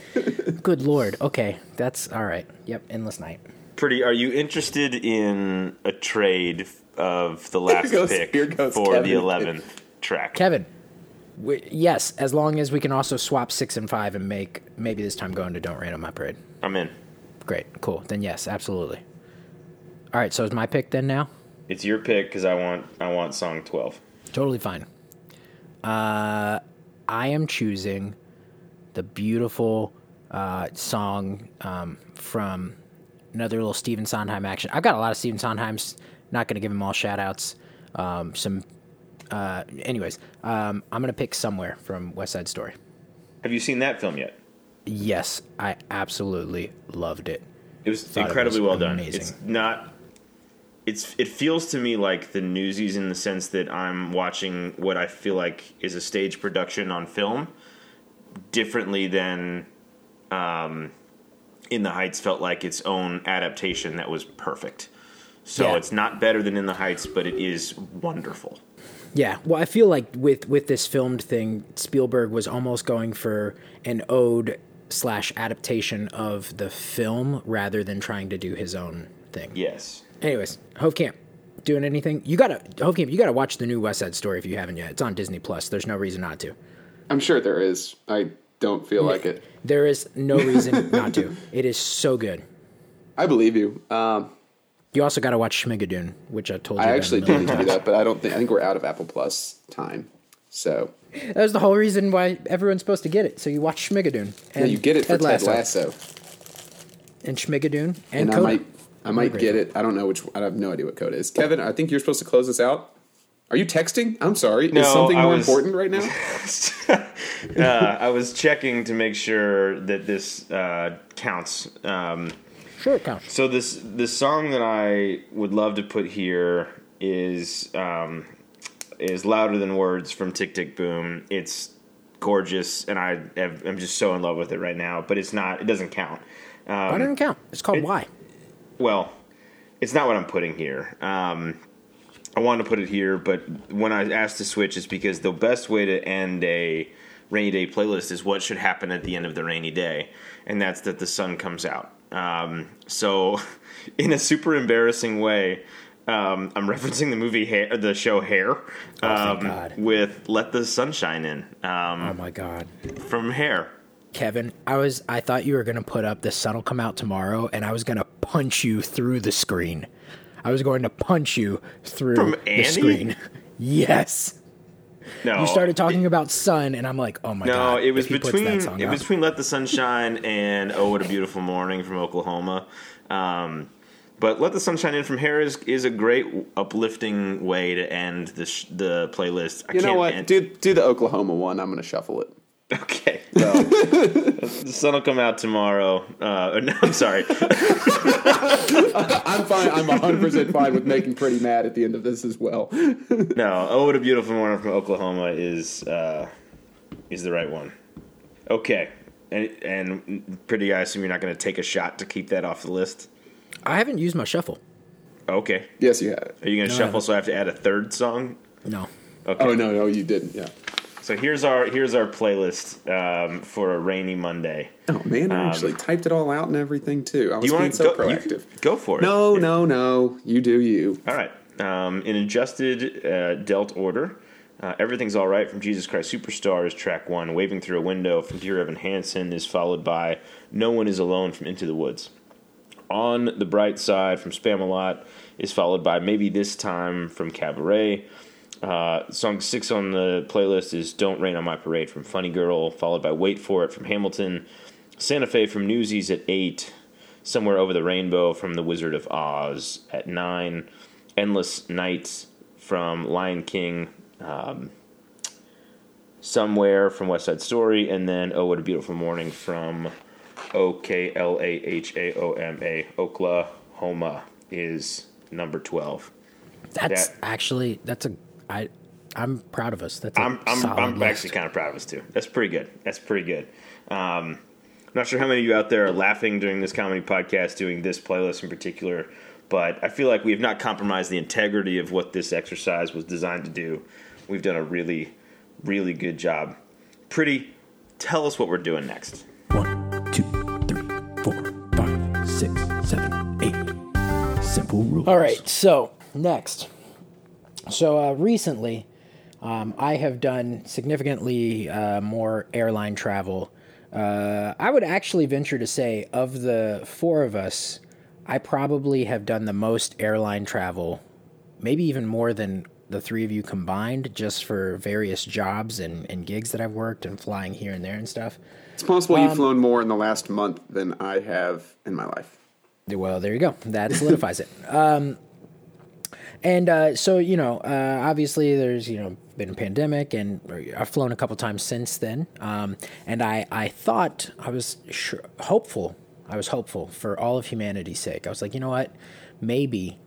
Good Lord. Okay. That's all right. Yep. Endless night. Pretty. Are you interested in a trade of the last goes- pick for Kevin. the eleventh track? Kevin. We, yes, as long as we can also swap six and five and make maybe this time go into Don't Rain on My Parade. I'm in. Great. Cool. Then yes, absolutely. All right. So is my pick then now? It's your pick because I want I want song twelve. Totally fine. Uh, I am choosing the beautiful uh, song um, from another little Stephen Sondheim action. I've got a lot of Stephen Sondheims. Not going to give them all shout outs. Um, some, uh, anyways, um, I'm going to pick somewhere from West Side Story. Have you seen that film yet? Yes, I absolutely loved it. It was Thought it incredibly was well done. amazing. It's not. It's it feels to me like the Newsies in the sense that I'm watching what I feel like is a stage production on film, differently than, um, In the Heights felt like its own adaptation that was perfect. So Yeah. it's not better than In the Heights, but it is wonderful. Yeah, well, I feel like with with this filmed thing, Spielberg was almost going for an ode slash adaptation of the film rather than trying to do his own thing. Yes. Anyways, Hofkamp, doing anything? You gotta Hofkamp, you gotta watch the new West Side Story if you haven't yet. It's on Disney Plus. There's no reason not to. I'm sure there is. I don't feel like it. There is no reason *laughs* not to. It is so good. I believe you. Um, You also gotta watch Schmigadoon, which I told you. I actually do need to do that, but I don't think. I think we're out of Apple Plus time. So That was the whole reason why everyone's supposed to get it. So you watch Schmigadoon. yeah, you get it for Ted Lasso, and Schmigadoon and, and I Coda. might, I might get it. I don't know which. I have no idea what code is. Kevin, I think you're supposed to close us out. Are you texting? I'm sorry. No, is something I more was- important right now? *laughs* uh, I was checking to make sure that this uh, counts. Um, Sure, it counts. So this this song that I would love to put here is um, is louder than words from Tick Tick Boom. It's gorgeous, and I I'm just so in love with it right now. But it's not. It doesn't count. Why Um, didn't count? It's called it- Why. Well, it's not what I'm putting here. Um, I wanted to put it here, but when I asked to switch, it's because the best way to end a rainy day playlist is what should happen at the end of the rainy day, and that's that the sun comes out. Um, so, *laughs* in a super embarrassing way, um, I'm referencing the movie Hair, the show Hair, um, God. with "Let the Sunshine In" um, Oh my god. from Hair. Kevin, I was I thought you were gonna put up the sun will come out tomorrow and I was gonna punch you through the screen. I was going to punch you through From the Annie? screen. *laughs* Yes. No, You started talking about sun, and I'm like, oh my No, god. No, it was if that between song it out. was between "Let the Sun Shine" and "Oh What a Beautiful Morning" from Oklahoma. Um, but "Let the Sun Shine In" from Hair is, is a great uplifting way to end the sh- the playlist. I You know can't what? end- Do do the Oklahoma one. I'm going to shuffle it. *laughs* Okay, well, the sun will come out tomorrow. Uh, no, I'm sorry. *laughs* I'm fine. I'm 100 percent fine with making pretty mad at the end of this as well. *laughs* No, "Oh What a Beautiful Morning" from Oklahoma is uh, is the right one. Okay, and, and pretty, I assume you're not going to take a shot to keep that off the list. I haven't used my shuffle. Okay, Yes, you had it. are you going to No, I shuffle haven't. so I have to add a third song? No. Okay. Oh no, no, you didn't. Yeah. So here's our here's our playlist um, for a rainy Monday. Oh man, I actually typed it all out and everything too. I was Um, being so go, proactive. go for it? No, Yeah. no, no. You do you. All right. Um, in adjusted uh, dealt order, uh, everything's all right from Jesus Christ Superstar is track one. Waving through a window from Dear Evan Hansen is followed by No One Is Alone from Into the Woods. On the bright side from Spamalot is followed by Maybe This Time from Cabaret. Uh, song six on the playlist is Don't Rain on My Parade from Funny Girl, followed by Wait For It from Hamilton. Santa Fe from Newsies at eight. Somewhere Over the Rainbow from The Wizard of Oz at nine. Endless Nights from Lion King. Um, Somewhere from West Side Story. And then Oh What a Beautiful Morning from O K L A H A O M A. Oklahoma is number 12. That's That- actually that's a I I'm proud of us. That's a I'm I'm, solid I'm actually kind of proud of us too. That's pretty good. That's pretty good. Um, I'm not sure how many of you out there are laughing during this comedy podcast doing this playlist in particular, but I feel like we have not compromised the integrity of what this exercise was designed to do. We've done a really, really good job. Pretty, tell us what we're doing next. One, two, three, four, five, six, seven, eight. Simple rules. All right. So next, so uh, recently, um, I have done significantly uh, more airline travel. Uh, I would actually venture to say, of the four of us, I probably have done the most airline travel, maybe even more than the three of you combined, just for various jobs and, and gigs that I've worked and flying here and there and stuff. It's possible Um, you've flown more in the last month than I have in my life. Well, there you go. That solidifies it. *laughs* Um, and uh, so, you know, uh, obviously there's, you know, been a pandemic and I've flown a couple times since then. Um, and I, I thought, I was hopeful, I was hopeful for all of humanity's sake. I was like, you know what? Maybe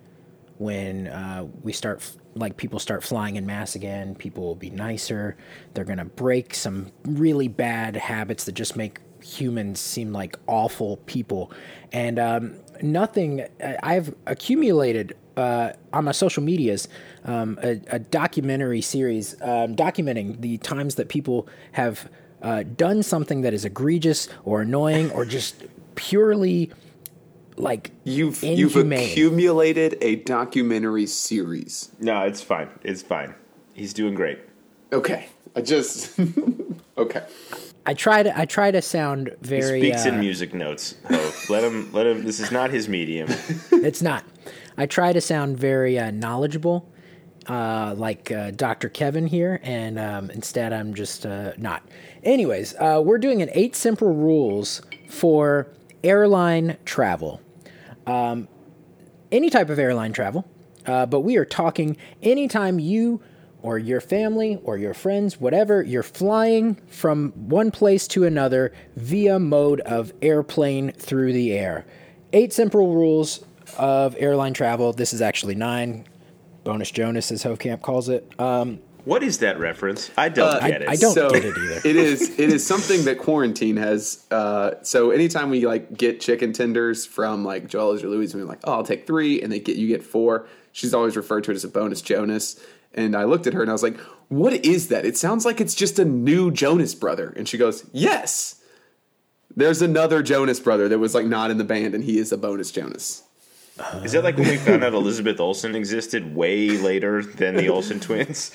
when uh, we start, like people start flying in mass again, people will be nicer. They're going to break some really bad habits that just make humans seem like awful people. And um, nothing, I've accumulated uh, on my social medias um, a, a documentary series um, documenting the times that people have uh, done something that is egregious or annoying or just purely like You've you've accumulated a documentary series. No, it's fine. It's fine. He's doing great. Okay, I just *laughs* okay. I try to I try to sound very. He speaks uh, in music notes. Ho. let him. Let him. This is not his medium. *laughs* It's not. I try to sound very uh, knowledgeable, uh, like uh, Dr. Kevin here, and um, instead I'm just uh, not. Anyways, uh, we're doing an eight simple rules for airline travel. Um, any type of airline travel, uh, but we are talking anytime you or your family or your friends, whatever, you're flying from one place to another via mode of airplane through the air. Eight simple rules of airline travel. This is actually nine. Bonus Jonas, as Hofkamp calls it. Um, What is that reference? I don't I- get it. I don't so get it either. it is it is something that quarantine has. Uh, so anytime we like get chicken tenders from like Joel's or Louis, we're like, oh, I'll take three, and they get you get four. She's always referred to it as a bonus Jonas. And I looked at her and I was like, "What is that? It sounds like it's just a new Jonas brother." And she goes, "Yes, there's another Jonas brother that was like not in the band, and he is a bonus Jonas." Is that like when we found out Elizabeth Olsen existed way later than the Olsen twins?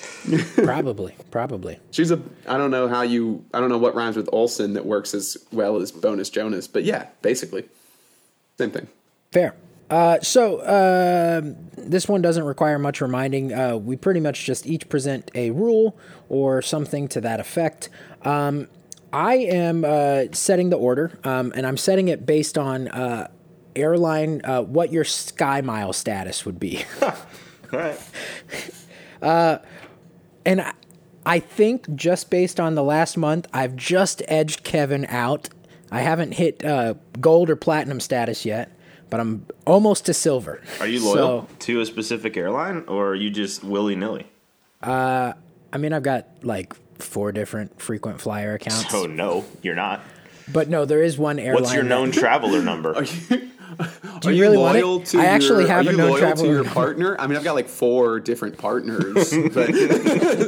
probably, probably. She's a I don't know how you I don't know what rhymes with Olsen that works as well as bonus Jonas, but yeah, basically same thing. Fair. Uh, so uh, this one doesn't require much reminding. Uh, we pretty much just each present a rule or something to that effect. Um, I am uh, setting the order, um, and I'm setting it based on uh, airline uh, what your sky mile status would be. *laughs* All right. and I, I think just based on the last month, I've just edged Kevin out. I haven't hit uh, gold or platinum status yet, but I'm almost to silver. Are you loyal So, to a specific airline, or are you just willy nilly? I mean, I've got like four different frequent flyer accounts, So no, you're not. but no, there is one airline. What's your that- known traveler number? *laughs* *laughs* Do you really want it? to I actually your, have are a you known loyal to your *laughs* partner? I mean, I've got like four different partners, *laughs* but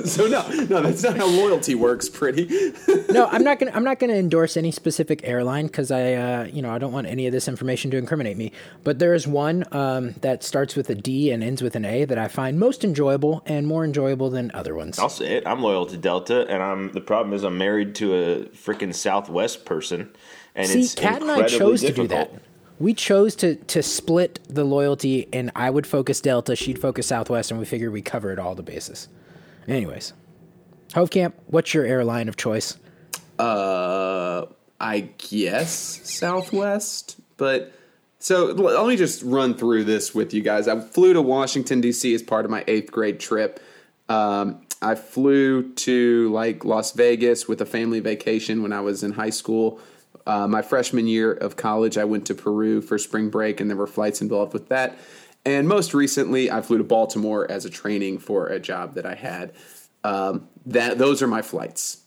so no, no, that's not how loyalty works. Pretty. no, I'm not gonna. I'm not gonna endorse any specific airline because I, uh, you know, I don't want any of this information to incriminate me. But there is one um, that starts with a D and ends with an A that I find most enjoyable and more enjoyable than other ones. I'll say it. I'm loyal to Delta, and I'm the problem is I'm married to a freaking Southwest person, and See, it's Kat and I incredibly chose to difficult. do that. We chose to to split the loyalty, and I would focus Delta, she'd focus Southwest, and we figured we covered all the bases. Anyways, Hofkamp, what's your airline of choice? Uh, I guess Southwest, but so let me just run through this with you guys. I flew to Washington D.C. as part of my eighth grade trip. Um, I flew to like Las Vegas with a family vacation when I was in high school. Uh, my freshman year of college, I went to Peru for spring break, and there were flights involved with that. And most recently, I flew to Baltimore as a training for a job that I had. Um, that those are my flights.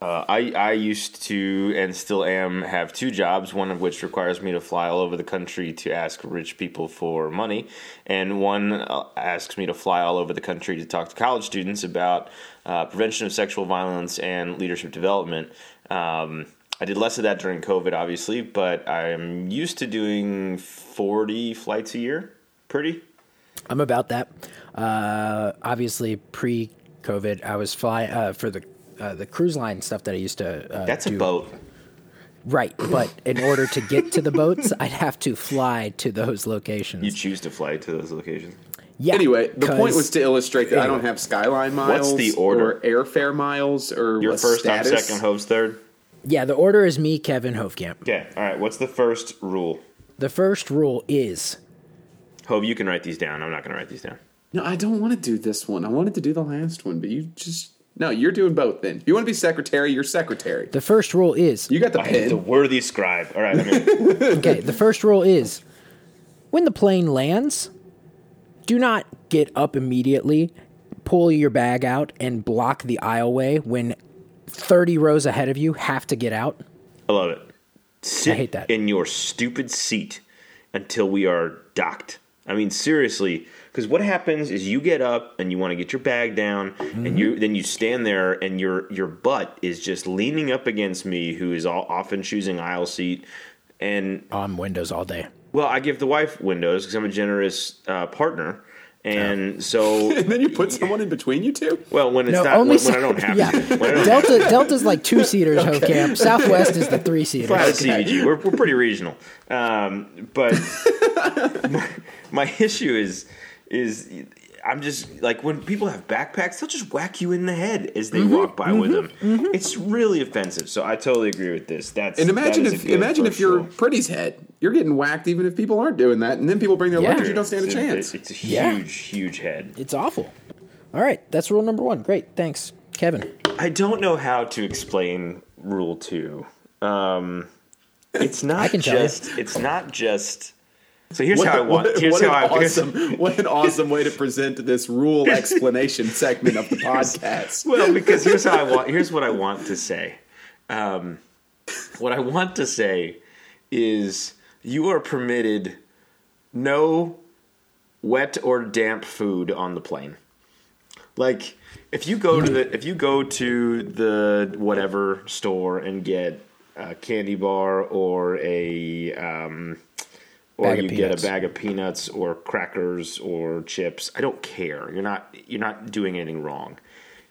Uh, I I used to and still am have two jobs. One of which requires me to fly all over the country to ask rich people for money, and one uh, asks me to fly all over the country to talk to college students about uh, prevention of sexual violence and leadership development. Um, I did less of that during COVID, obviously, but I'm used to doing 40 flights a year. Pretty. I'm about that. Uh, obviously, pre-COVID, I was fly uh, for the uh, the cruise line stuff that I used to. Uh, That's do. a boat. right? But in order to get to the boats, *laughs* I'd have to fly to those locations. You choose to fly to those locations. yeah. Anyway, the point was to illustrate that I don't have skyline miles What's the order? or airfare miles or You're a first, I'm second, Hove's third. Yeah, the order is me, Kevin Hofkamp. Okay, all right. What's the first rule? The first rule is Hove, you can write these down. I'm not going to write these down. No, I don't want to do this one. I wanted to do the last one, but you just no. You're doing both. Then you want to be secretary. You're secretary. the first rule is You got the I am the pen. worthy scribe. All right, I'm *laughs* okay. The first rule is when the plane lands, do not get up immediately, pull your bag out, and block the aisleway when thirty rows ahead of you have to get out. I love it. Sit hate that. in your stupid seat until we are docked. I mean, seriously, because what happens is you get up and you want to get your bag down, and you then you stand there, and your your butt is just leaning up against me, who is all, often choosing aisle seat, and on Windows all day. well, I give the wife windows because I'm a generous uh, partner, and so *laughs* and then you put someone in between you two. well when it's No, not only when, when I don't have yeah. to. Don't Delta Delta's like two seaters. *laughs* Hofkamp. Southwest is the three seater. Flat out CBG. We're, we're pretty regional. Um, but *laughs* my, my issue is is I'm just like when people have backpacks, they'll just whack you in the head as they Mm-hmm, walk by with them. It's really offensive. So I totally agree with this. That's And imagine that if imagine if you're pretty's head. You're getting whacked even if people aren't doing that, and then people bring their Yeah. luggage. You don't stand a It's chance. It's a huge, Yeah. huge head. It's awful. All right, that's rule number one. Great, thanks, Kevin. I don't know how to explain rule two. Um, it's not can tell you. just. It's not just. So here's What, how I want. what- here's what how an I. here's- awesome, what an awesome way to present this rule *laughs* explanation segment of the *laughs* podcast. Well, because here's how I want. Here's what I want to say. Um, what I want to say is you are permitted no wet or damp food on the plane. Like if you go to the if you go to the whatever store and get a candy bar or a um, or you get a bag of peanuts or crackers or chips. I don't care. You're not you're not doing anything wrong.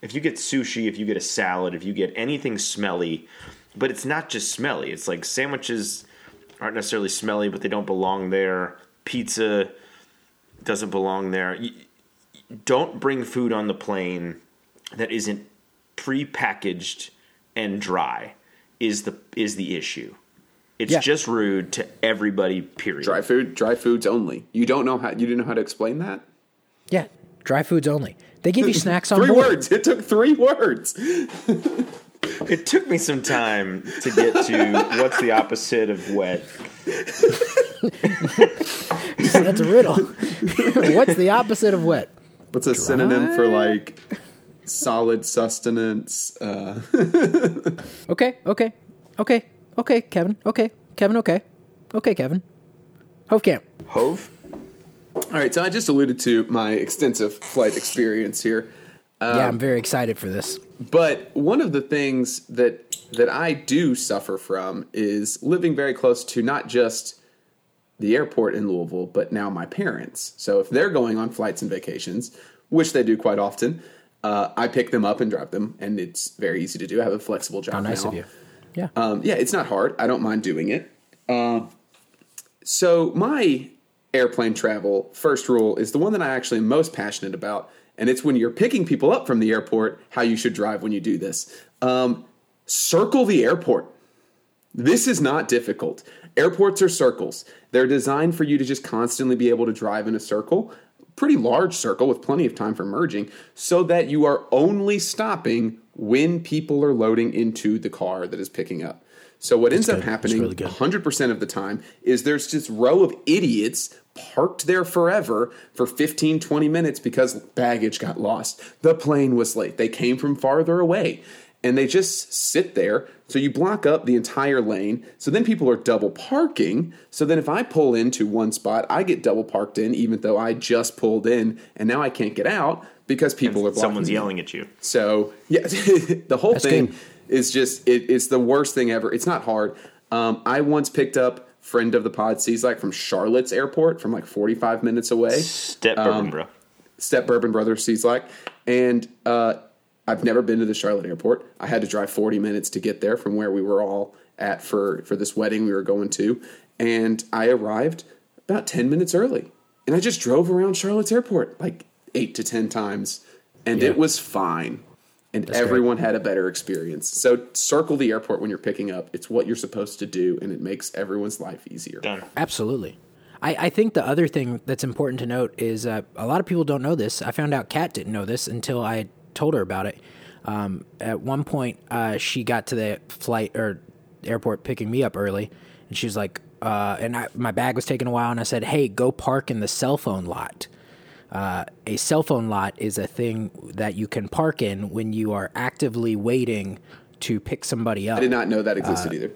If you get sushi, if you get a salad, if you get anything smelly, but it's not just smelly. It's like sandwiches aren't necessarily smelly, but they don't belong there. pizza doesn't belong there. You, don't bring food on the plane that isn't pre-packaged and dry. Is the is the issue? It's Yeah. just rude to everybody. Period. Dry food, dry foods only. You don't know how you didn't know how to explain that? Yeah, dry foods only. They give you *laughs* snacks on Three board. words. It took three words. It took me some time to get to what's the opposite of wet. *laughs* That's a riddle. *laughs* What's the opposite of wet? What's a synonym for like solid sustenance? Uh, Okay, okay, okay, okay, Kevin. Okay, Kevin. Okay, okay, Kevin. Hofkamp. Hove? all right, so I just alluded to my extensive flight experience here. yeah, I'm very excited for this. But one of the things that that I do suffer from is living very close to not just the airport in Louisville, but now my parents. So if they're going on flights and vacations, which they do quite often, uh, I pick them up and drop them, and it's very easy to do. I have a flexible job How nice now. of you. Yeah. Um, yeah, it's not hard. I don't mind doing it. Uh, so my airplane travel first rule is the one that I actually am most passionate about, and it's when you're picking people up from the airport, how you should drive when you do this. Um, circle the airport. This is not difficult. Airports are circles. They're designed for you to just constantly be able to drive in a circle, pretty large circle with plenty of time for merging, so that you are only stopping when people are loading into the car that is picking up. So what ends up good. That's happening really 100% of the time is there's this row of idiots parked there forever for 15 20 minutes because baggage got lost. The plane was late. They came from farther away and they just sit there. So you block up the entire lane. So then people are double parking. So then if I pull into one spot, I get double parked in, even though I just pulled in, and now I can't get out because people are blocking. Someone's me. yelling at you. So *laughs* yeah, *laughs* the whole That's thing good. is just it, it's the worst thing ever. It's not hard. Um, I once picked up friend of the pod, sees like from Charlotte's airport, from like 45 minutes away. Step Um, bourbon, bro. Step Bourbon Brothers like, and uh, I've never been to the Charlotte airport. I had to drive 40 minutes to get there from where we were all at for for this wedding we were going to, and I arrived about 10 minutes early, and I just drove around Charlotte's airport like eight to 10 times, and Yeah. it was fine. And great. everyone had a better experience. So circle the airport when you're picking up. It's what you're supposed to do, and it makes everyone's life easier. Done. Absolutely. I, I think the other thing that's important to note is uh, a lot of people don't know this. I found out Kat didn't know this until I told her about it. Um, at one point, uh, she got to the flight or airport picking me up early, and she was like, uh, and I, my bag was taking a while, and I said, "Hey, go park in the cell phone lot." Uh, a cell phone lot is a thing that you can park in when you are actively waiting to pick somebody up. I did not know that existed either.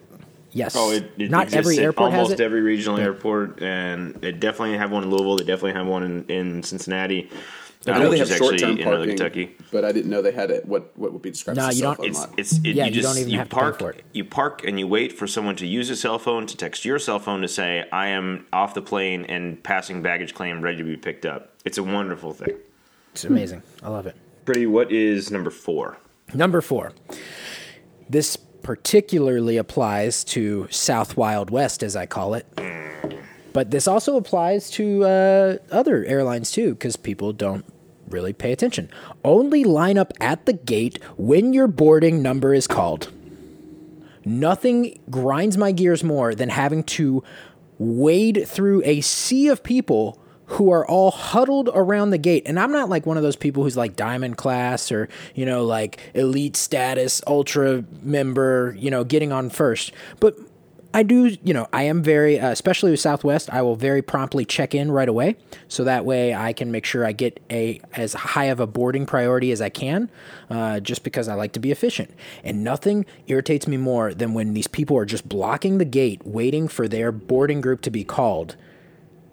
Yes. Oh, it, it not every at airport has almost every regional airport, and they definitely have one in Louisville. They definitely have one in, in Cincinnati. I know they which have short term in parking, Kentucky. but I didn't know they had it. What what would be described No, as a you cell don't- phone It's lot. it's it, Yeah, you you just don't even you have to pay park for it. you park and you wait for someone to use a cell phone to text your cell phone to say I am off the plane and passing baggage claim ready to be picked up. It's a wonderful thing. It's amazing. I love it. Pretty. What is number four? Number four. This particularly applies to South Wild West, as I call it. But this also applies to uh, other airlines too, because people don't really pay attention. Only line up at the gate when your boarding number is called. Nothing grinds my gears more than having to wade through a sea of people who are all huddled around the gate. And I'm not like one of those people who's like diamond class or, you know, like elite status, ultra member, you know, getting on first. But I do, you know, I am very, uh, especially with Southwest, I will very promptly check in right away. So that way I can make sure I get a as high of a boarding priority as I can, uh, just because I like to be efficient. And nothing irritates me more than when these people are just blocking the gate, waiting for their boarding group to be called.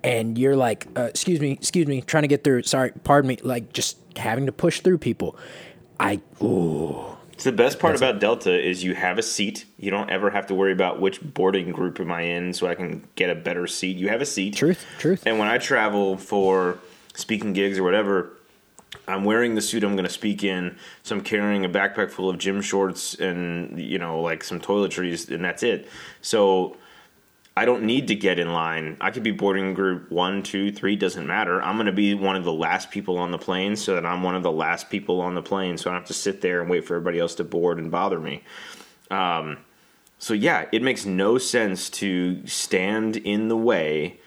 And you're like, uh, excuse me, excuse me, trying to get through. Sorry, pardon me. Like just having to push through people. I, ooh. So the best part about Delta is you have a seat. You don't ever have to worry about which boarding group am I in, so I can get a better seat. You have a seat. Truth, truth. And when I travel for speaking gigs or whatever, I'm wearing the suit I'm going to speak in, so I'm carrying a backpack full of gym shorts and you know like some toiletries, and that's it. So I don't need to get in line. I could be boarding group one, two, three, doesn't matter. I'm going to be one of the last people on the plane so that I'm one of the last people on the plane. So I don't have to sit there and wait for everybody else to board and bother me. Um, so yeah, it makes no sense to stand in the way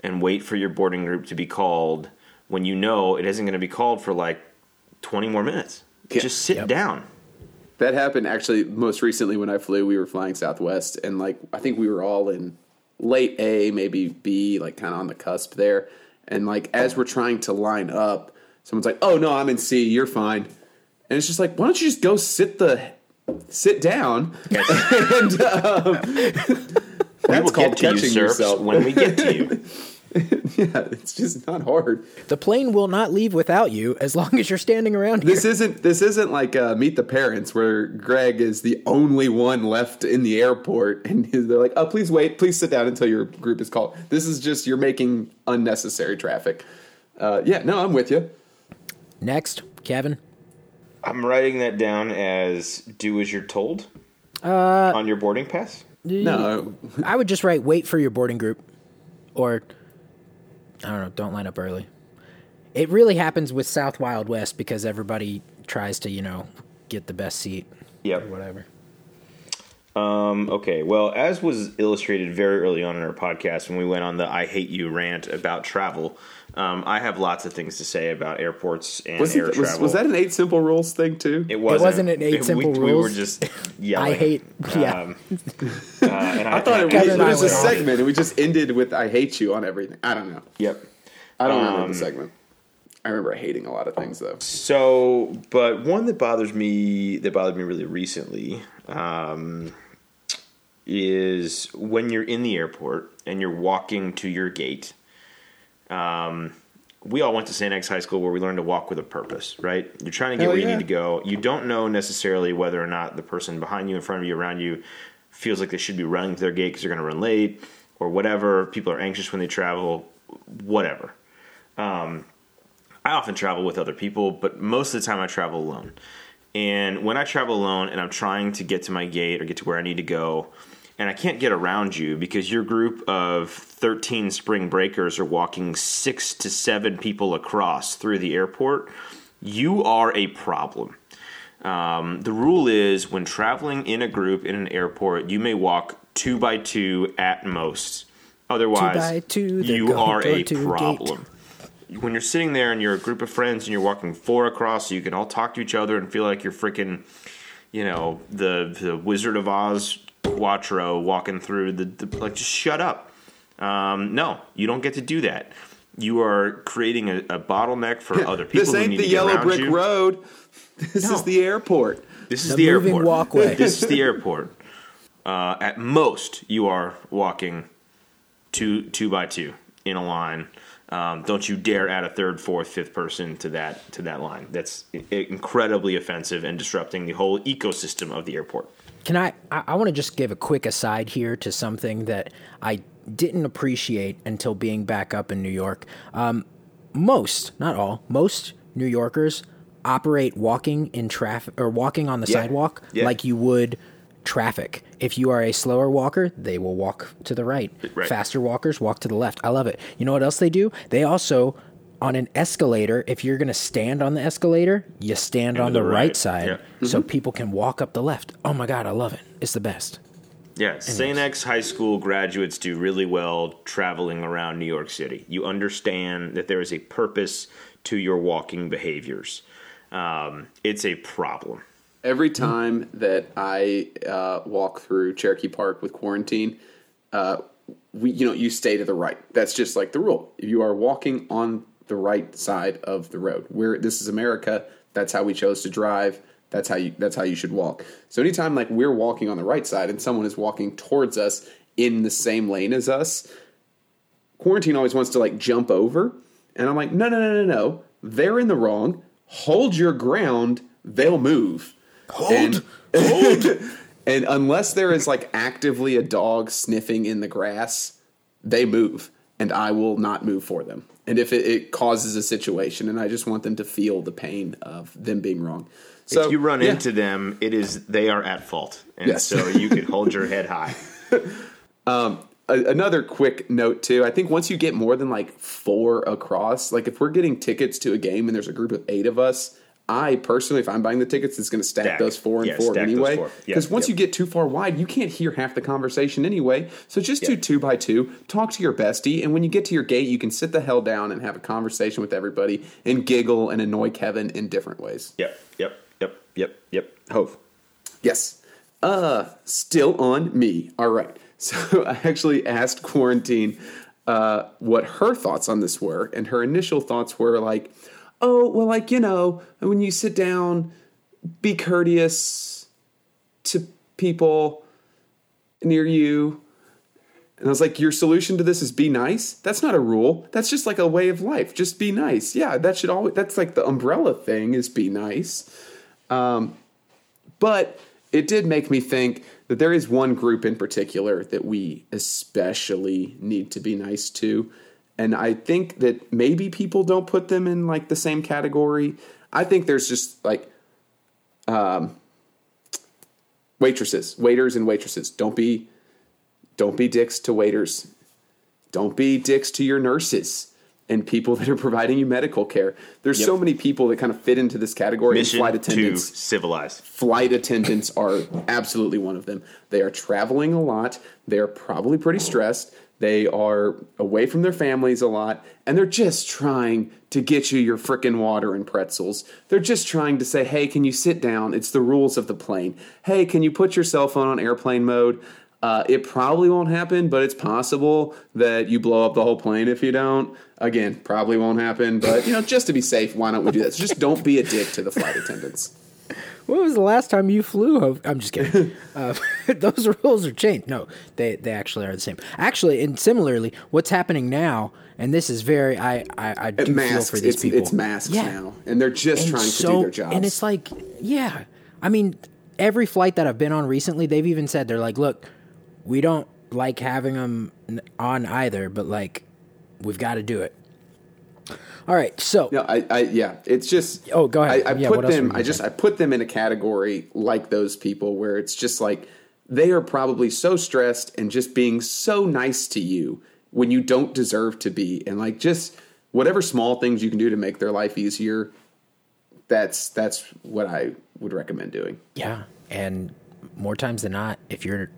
and wait for your boarding group to be called when you know it isn't going to be called for like 20 more minutes. Yeah. Just sit Yep. down. That happened actually most recently when I flew. We were flying Southwest, and like I think we were all in late A, maybe B, like kind of on the cusp there. And like as we're trying to line up, someone's like, "Oh no, I'm in C. You're fine." And it's just like, why don't you just go sit the sit down? *laughs* and um, that's called to you, catching sir, yourself. when we get to you. *laughs* *laughs* yeah, it's just not hard. The plane will not leave without you as long as you're standing around here. This isn't this isn't like uh, Meet the Parents where Greg is the only one left in the airport, and *laughs* they're like, "Oh, please wait, please sit down until your group is called." This is just you're making unnecessary traffic. Uh, yeah, no, I'm with you. Next, Kevin. I'm writing that down as do as you're told uh, on your boarding pass. No, I would just write wait for your boarding group or I don't know, don't line up early. It really happens with South Wild West because everybody tries to, you know, get the best seat Yep. or whatever. Um, okay. Well, as was illustrated very early on in our podcast when we went on the "I hate you" rant about travel, um, I have lots of things to say about airports and was, air it, travel. was that an eight simple rules thing too? It wasn't. wasn't an eight *laughs* we, simple We were just *laughs* yelling. I hate yeah. Um, uh, *laughs* and I, I thought it was, it was a segment, and we just ended with "I hate you" on everything. I don't know. Yep. I don't remember Um, the segment. I remember hating a lot of things though. So, but one that bothers me that bothered me really recently um, is when you're in the airport and you're walking to your gate. Um, we all went to St. X High School where we learned to walk with a purpose, right? You're trying to get Hell where you need to go. You don't know necessarily whether or not the person behind you, in front of you, around you feels like they should be running to their gate because they're going to run late or whatever. People are anxious when they travel, whatever. I often travel with other people, but most of the time I travel alone. And when I travel alone and I'm trying to get to my gate or get to where I need to go, and I can't get around you because your group of 13 spring breakers are walking six to seven people across through the airport, you are a problem. Um, the rule is when traveling in a group in an airport, you may walk two by two at most. Otherwise, by two, you are a to gate. problem when you're sitting there and you're a group of friends and you're walking four across, so you can all talk to each other and feel like you're freaking, you know, the the Wizard of Oz Quattro walking through the, the like. Just shut up. Um, no, you don't get to do that. You are creating a, a bottleneck for other people. This who ain't need the to yellow brick you. road. This No. is the airport. This is The the, moving airport. walkway. *laughs* This is the airport. Uh, at most, you are walking two two by two in a line. Um, don't you dare add a third, fourth, fifth person to that to that line. That's incredibly offensive and disrupting the whole ecosystem of the airport. Can I? I, I want to just give a quick aside here to something that I didn't appreciate until being back up in New York. Um, most, not all, most New Yorkers operate walking in traffic or walking on the Yeah. sidewalk Yeah. like you would traffic. If you are a slower walker, they will walk to the right. Right. Faster walkers walk to the left. I love it. You know what else they do? They also on an escalator, if you're going to stand on the escalator, you stand on the the right, right. side Yeah. so people can walk up the left. Oh my god, I love it. It's the best. Yeah, St. X High School graduates do really well traveling around New York City. You understand that there is a purpose to your walking behaviors. Um, it's a problem. Every time that I uh, walk through Cherokee Park with quarantine, uh, we you know you stay to the right. That's just like the rule. You are walking on the right side of the road. Where this is America, that's how we chose to drive. That's how you that's how you should walk. So anytime like we're walking on the right side and someone is walking towards us in the same lane as us, quarantine always wants to like jump over, and I'm like, no, no, no, no, no. They're in the wrong. Hold your ground. They'll move. Hold. And, *laughs* and unless there is like actively a dog sniffing in the grass, they move, and I will not move for them. And if it, it causes a situation, and I just want them to feel the pain of them being wrong. So if you run yeah. into them, it is they are at fault, and Yes. so you could hold your head high. *laughs* Um, a, another quick note too. I think once you get more than like four across, like if we're getting tickets to a game and there's a group of eight of us, I personally, if I'm buying the tickets, it's going to stack, Stack. those four and Yeah, four anyway. Yep, Because once yep. you get too far wide, you can't hear half the conversation anyway. So just do two by two. Talk to your bestie, and when you get to your gate, you can sit the hell down and have a conversation with everybody and giggle and annoy Kevin in different ways. Yep, yep, yep, yep, yep. Hove. Yes. Uh, still on me. All right. *laughs* So I actually asked Quarantine uh, what her thoughts on this were, and her initial thoughts were like, "Oh, well, like you know, when you sit down, be courteous to people near you." And I was like, "Your solution to this is be nice. That's not a rule. That's just like a way of life. Just be nice. Yeah, that should always. That's like the umbrella thing is be nice." Um, but it did make me think that there is one group in particular that we especially need to be nice to. And I think that maybe people don't put them in like the same category. I think there's just like um, waitresses, waiters and waitresses. Don't be don't be dicks to waiters. Don't be dicks to your nurses and people *laughs* that are providing you medical care. There's Yep. so many people that kind of fit into this category. Mission flight to attendants civilize. flight attendants are absolutely one of them. They are traveling a lot. They're probably pretty stressed. They are away from their families a lot, and they're just trying to get you your frickin' water and pretzels. They're just trying to say, hey, can you sit down? It's the rules of the plane. Hey, can you put your cell phone on airplane mode? Uh, it probably won't happen, but it's possible that you blow up the whole plane if you don't. Again, probably won't happen, but you know, just to be safe, why don't we do that? So just don't be a dick to the flight attendants. When was the last time you flew? I'm just kidding. *laughs* uh, *laughs* those rules are changed. No, they they actually are the same. Actually, and similarly, what's happening now, and this is very I I, I do feel for these it's, people. it's masks Yeah. now, and they're just And trying to do their jobs. And it's like, yeah, I mean, every flight that I've been on recently, they've even said they're like, look, we don't like having them on either, but like, we've got to do it. All right, so no, I, I, yeah, it's just. Oh, go ahead. I, I Yeah, put what else were them. I just, say? I put them in a category like those people where it's just like they are probably so stressed and just being so nice to you when you don't deserve to be, and like just whatever small things you can do to make their life easier. That's that's what I would recommend doing. Yeah, and more times than not, if you're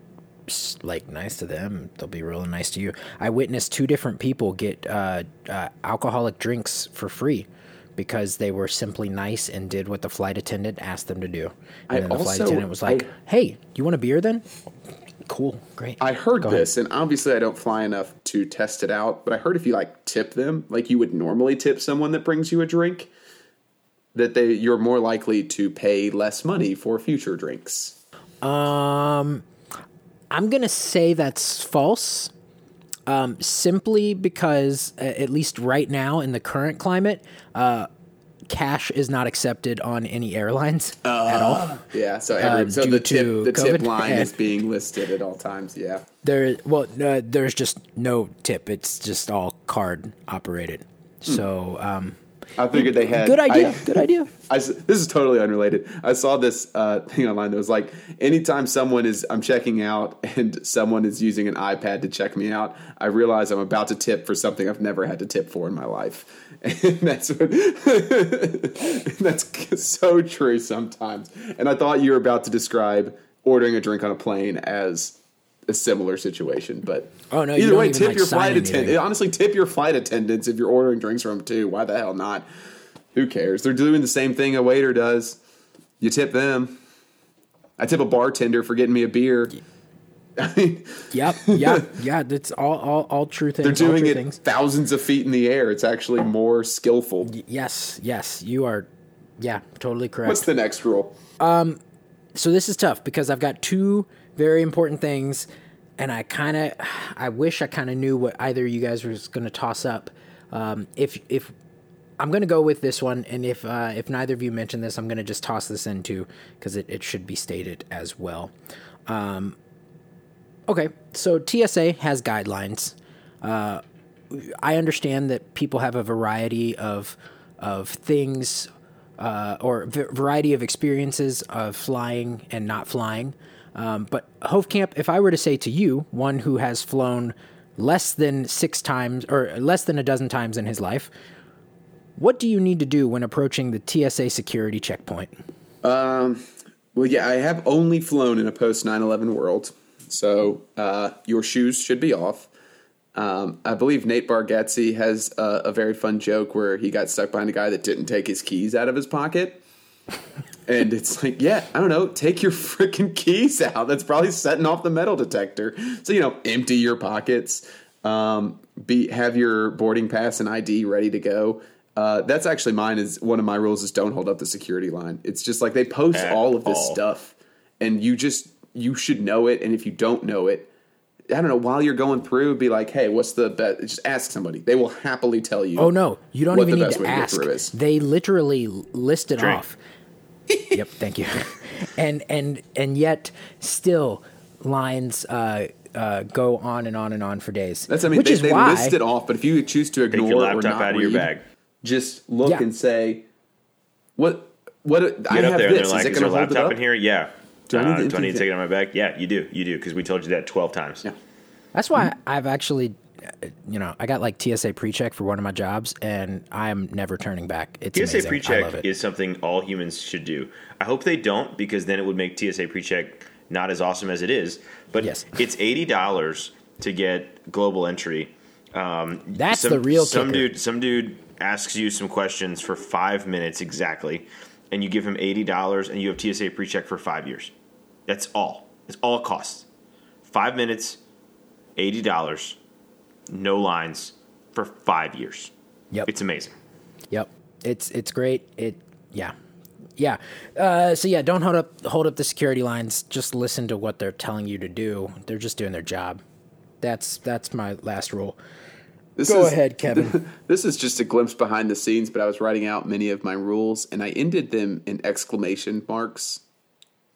like nice to them, they'll be really nice to you. I witnessed two different people get uh, uh, alcoholic drinks for free because they were simply nice and did what the flight attendant asked them to do. And I then the flight attendant was like, I- "Hey, you want a beer then?" Cool, great. I heard Go ahead. this, and obviously I don't fly enough to test it out, but I heard if you like tip them, like you would normally tip someone that brings you a drink, that they you're more likely to pay less money for future drinks. Um, I'm gonna say that's false. Um, simply because, uh, at least right now in the current climate, uh, cash is not accepted on any airlines at all. Yeah, so every, Um, so the tip to the tip line is being listed at all times. Yeah, There, well, uh, there's just no tip. It's just all card operated. So, um, I figured they had good idea. I- good idea. *laughs* I this is totally unrelated. I saw this uh, thing online that was like, anytime someone is, I'm checking out and someone is using an iPad to check me out, I realize I'm about to tip for something I've never had to tip for in my life. *laughs* And that's what, *laughs* that's so true sometimes. And I thought you were about to describe ordering a drink on a plane as a similar situation, but Oh, no, either way, tip like, your flight attendant. Honestly, tip your flight attendants if you're ordering drinks from them too. Why the hell not? Who cares? They're doing the same thing a waiter does. You tip them. I tip a bartender for getting me a beer. I mean, *laughs* Yep. Yeah. Yeah. That's all. All. All true things. they're doing it Things. thousands of feet in the air. It's actually more skillful. Yes. Yes. You are. Yeah. Totally correct. What's the next rule? Um, so this is tough because I've got two very important things, and I kind of, I wish I kind of knew what either you guys was going to toss up. Um, if if I'm going to go with this one, and if uh, if neither of you mention this, I'm going to just toss this in too because it, it should be stated as well. Um, okay, so TSA has guidelines. Uh, I understand that people have a variety of of things uh, or v- variety of experiences of flying and not flying. Um, but Hofkamp, if I were to say to you, one who has flown less than six times or less than a dozen times in his life, what do you need to do when approaching the TSA security checkpoint? Um, well, yeah, I have only flown in a post 9 11 world, so uh, your shoes should be off. Um, I believe Nate Bargatze has a, a, very fun joke where he got stuck behind a guy that didn't take his keys out of his pocket. And it's like, yeah, I don't know, take your *laughs* freaking keys out. That's probably setting off the metal detector. So, you know, empty your pockets, um, be have your boarding pass and ID ready to go. Uh, that's actually mine. Is one of my rules is don't hold up the security line. It's just like they post At all of this all. stuff, and you just you should know it. And if you don't know it, I don't know. While you're going through, be like, "Hey, what's the best?" Just ask somebody. They will happily tell you. Oh no, you don't even need to ask. To they literally list it Drink. off. Yep, thank you. and and and yet still lines uh, uh, go on and on and on for days. That's I mean, Which they, is they why, list it off, but if you choose to ignore Take your laptop or not out of read, your bag just look yeah. and say, "What? What? Get I have there this. Like, is it going to hold it up? in here? Yeah. Do I need, uh, do I need to take it on my bag? Yeah, you do. You do because we told you that twelve times. Yeah. That's why mm-hmm. I've actually, you know, I got like TSA pre-check for one of my jobs, and I'm never turning back. It's TSA amazing. pre-check is something all humans should do. I hope they don't because then it would make TSA pre-check not as awesome as it is. But yes. it's eighty dollars to get global entry. Um, That's some, the real some kicker. dude. Some dude asks you some questions for five minutes exactly, and you give him eighty dollars, and you have TSA pre-check for five years. That's all. It's all it costs. Five minutes, eighty dollars, no lines for five years. Yep, it's amazing. Yep, it's it's great. It yeah. Yeah. Uh, so yeah, don't hold up hold up the security lines. Just listen to what they're telling you to do. They're just doing their job. That's that's my last rule. This Go is, ahead, Kevin. *laughs* This is just a glimpse behind the scenes, but I was writing out many of my rules and I ended them in exclamation marks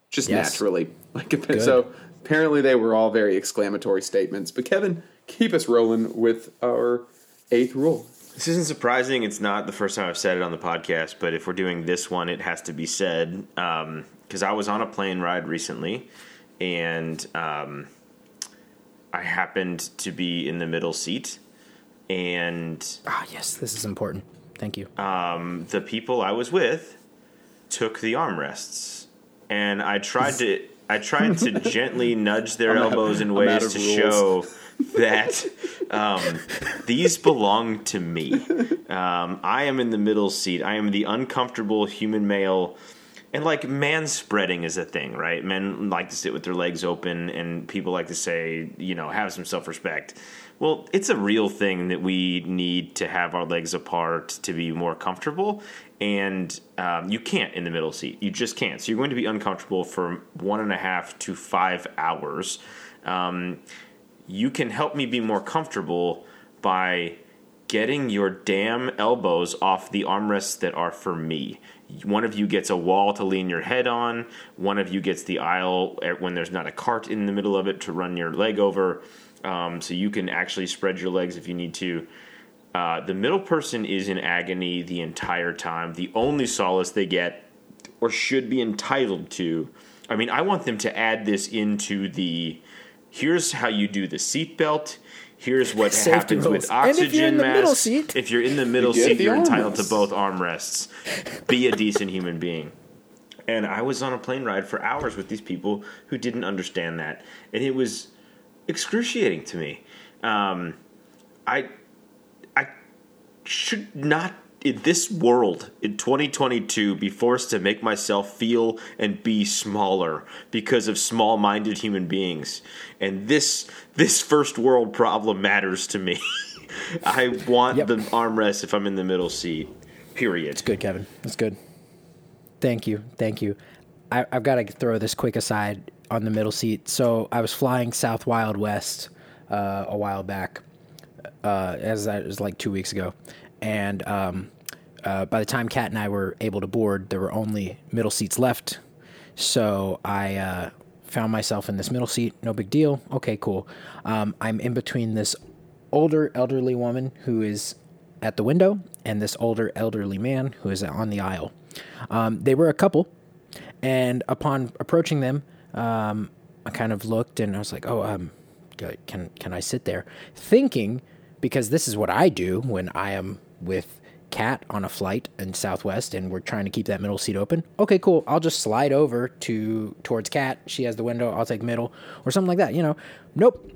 just yes. naturally. *laughs* Like Good. so apparently they were all very exclamatory statements. But Kevin, keep us rolling with our eighth rule. This isn't surprising. It's not the first time I've said it on the podcast, but if we're doing this one, it has to be said. Because um, I was on a plane ride recently, and um, I happened to be in the middle seat and ah yes, this is important. Thank you. Um, the people I was with took the armrests, and I tried to I tried to *laughs* gently nudge their I'm elbows out, in ways to rules. show that um, these belong to me. Um, I am in the middle seat. I am the uncomfortable human male. And like man spreading is a thing, right? Men like to sit with their legs open, and people like to say, you know, have some self respect. Well, it's a real thing that we need to have our legs apart to be more comfortable, and um, you can't in the middle seat. You just can't. So you're going to be uncomfortable for one and a half to five hours. Um, you can help me be more comfortable by getting your damn elbows off the armrests that are for me. One of you gets a wall to lean your head on. One of you gets the aisle when there's not a cart in the middle of it to run your leg over um, so you can actually spread your legs if you need to. Uh, the middle person is in agony the entire time. The only solace they get, or should be entitled to, I mean, I want them to add this into the here's how you do the seatbelt. Here's *laughs* what Safety happens rules. with oxygen mask. Seat, if you're in the middle you seat, you're entitled to both armrests. Be a decent human being. And I was on a plane ride for hours with these people who didn't understand that. And it was excruciating to me. Um, I I should not in this world in 2022 be forced to make myself feel and be smaller because of small-minded human beings. And this this first world problem matters to me. *laughs* I want yep. the armrest if i'm in the middle seat period. It's good kevin. It's good. Thank you. Thank you. I, have got to throw this quick aside on the middle seat. So I was flying South Wild West uh, a while back, uh, as that was like two weeks ago, and um, uh, by the time Kat and I were able to board, there were only middle seats left. So I uh, found myself in this middle seat. No big deal. Okay, cool. Um, I'm in between this older elderly woman who is at the window and this older elderly man who is on the aisle. Um, they were a couple, and upon approaching them, um, I kind of looked and I was like, "Oh, um, can can I sit there?" Thinking because this is what I do when I am with Cat on a flight in Southwest and we're trying to keep that middle seat open. Okay, cool. I'll just slide over to towards Cat. She has the window. I'll take middle or something like that. You know, nope.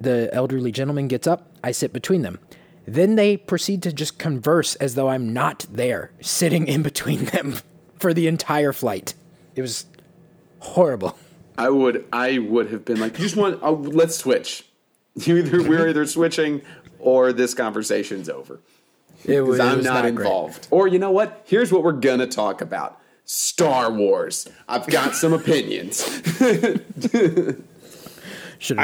The elderly gentleman gets up. I sit between them. Then they proceed to just converse as though I'm not there, sitting in between *laughs* them for the entire flight. It was horrible. I would I would have been like, you just want oh, let's switch. *laughs* You either we're either switching or this conversation's over. It was, Because I'm it was not, great. involved. Or you know what? Here's what we're gonna talk about. Star Wars. I've got some opinions. *laughs* I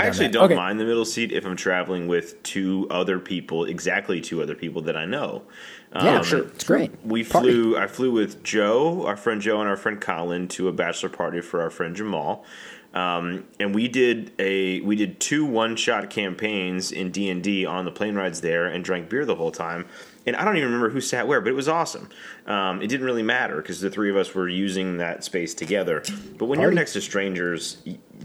actually that. don't Okay. mind the middle seat if I'm traveling with two other people, exactly two other people that I know. Yeah, Um, sure. It's great. We Party. flew. I flew with Joe, our friend Joe, and our friend Colin to a bachelor party for our friend Jamal, um, and we did a we did two one shot campaigns in D and D on the plane rides there, and drank beer the whole time. And I don't even remember who sat where, but it was awesome. Um, it didn't really matter because the three of us were using that space together. But when you're next to strangers,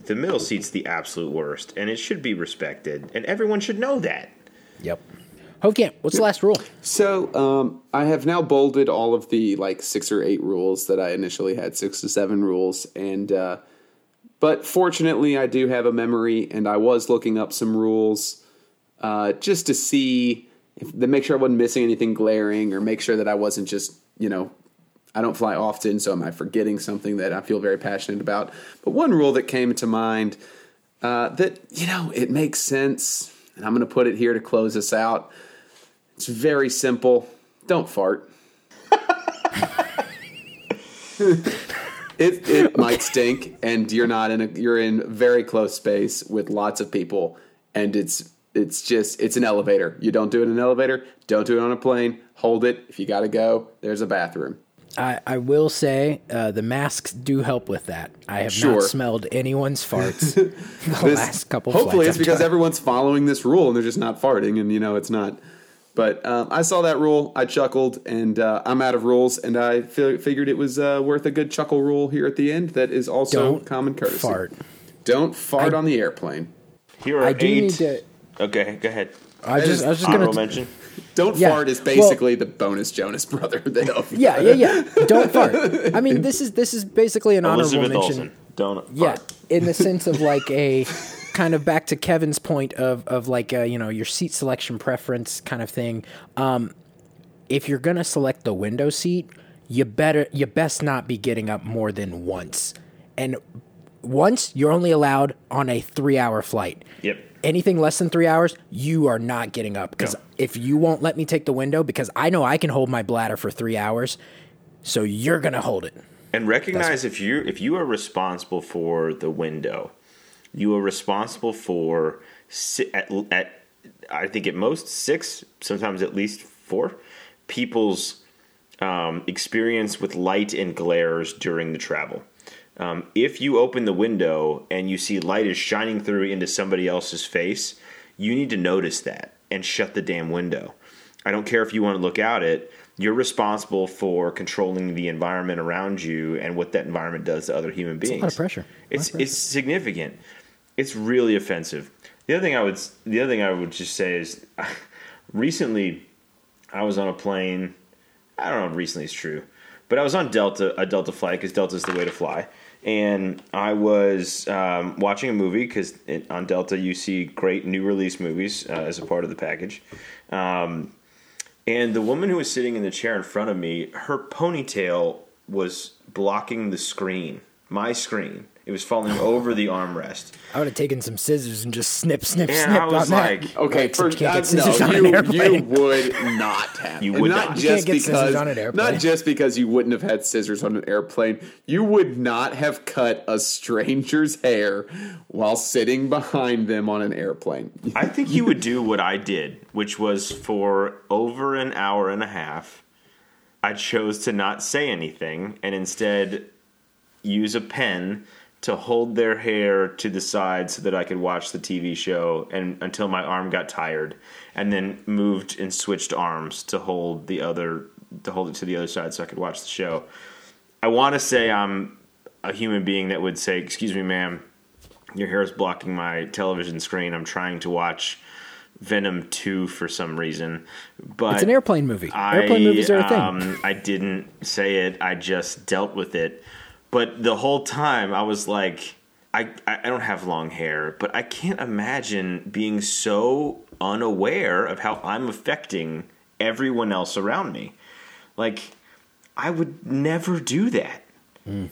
the middle seat's the absolute worst, and it should be respected, and everyone should know that. Yep. Hofkamp, what's the last rule? So um, I have now bolded all of the like six or eight rules that I initially had, six to seven rules, and uh, but fortunately I do have a memory, and I was looking up some rules uh, just to see if to make sure I wasn't missing anything glaring, or make sure that I wasn't just you know I don't fly often, so am I forgetting something that I feel very passionate about? But one rule that came to mind uh, that you know it makes sense, and I'm going to put it here to close us out. It's very simple. Don't fart. it it *laughs* might stink, and you're not in a you're in very close space with lots of people, and it's it's just it's an elevator. You don't do it in an elevator. Don't do it on a plane. Hold it. If you got to go, there's a bathroom. I, I will say uh, the masks do help with that. I have Sure. not smelled anyone's farts *laughs* the This- last couple. Hopefully, it's I've because done. everyone's following this rule and they're just not farting, and you know it's not. But um, I saw that rule, I chuckled, and uh, I'm out of rules, and I fi- figured it was uh, worth a good chuckle rule here at the end. That is also Don't common courtesy. fart. Don't fart I- on the airplane. Here are I do eight. need to. Okay, go ahead. I just, I was just gonna. mention. Don't Yeah, fart is well- basically the bonus Jonas brother. *laughs* They Yeah, yeah, yeah. Don't fart. I mean, *laughs* this is this is basically an honorable mention. Olsen. Don't. Yeah, fart. in the sense of like a kind of back to Kevin's point of of like uh you know your seat selection preference kind of thing. Um, if you're gonna select the window seat, you better you best not be getting up more than once, and once you're only allowed on a three hour flight. Yep. Anything less than three hours, you are not getting up because No. if you won't let me take the window, because I know I can hold my bladder for three hours, so you're gonna hold it. And recognize if you if you are responsible for the window, you are responsible for at, at I think at most six, sometimes at least four people's um, experience with light and glares during the travel. Um, if you open the window and you see light is shining through into somebody else's face, you need to notice that and shut the damn window. I don't care if you want to look out it. You're responsible for controlling the environment around you and what that environment does to other human beings. a lot of pressure. Lot It's of pressure. it's significant. It's really offensive. The other thing I would the other thing I would just say is, *laughs* recently, I was on a plane. I don't know if recently is true, but I was on Delta a Delta flight because Delta is the way to fly, and I was um, watching a movie because on Delta you see great new release movies uh, as a part of the package. Um, and the woman who was sitting in the chair in front of me, her ponytail was blocking the screen, my screen. It was falling over the armrest. I would have taken some scissors and just snip, snip, And snip I was on like, that. Okay, Except for you can't uh, get no, on an you, you would *laughs* not have. You And would not not. just You can't get because on an airplane. not just because you wouldn't have had scissors on an airplane. You would not have cut a stranger's hair while sitting behind them on an airplane. *laughs* I think you would do what I did, which was for over an hour and a half, I chose to not say anything and instead use a pen to hold their hair to the side so that I could watch the TV show and until my arm got tired and then moved and switched arms to hold the other to hold it to the other side so I could watch the show. I want to say I'm a human being that would say, "Excuse me, ma'am, your hair is blocking my television screen. I'm trying to watch Venom 2 for some reason. But It's an airplane movie. I, airplane movies are a thing. Um, I didn't say it. I just dealt with it. But the whole time, I was like, I, I don't have long hair, but I can't imagine being so unaware of how I'm affecting everyone else around me. Like, I would never do that.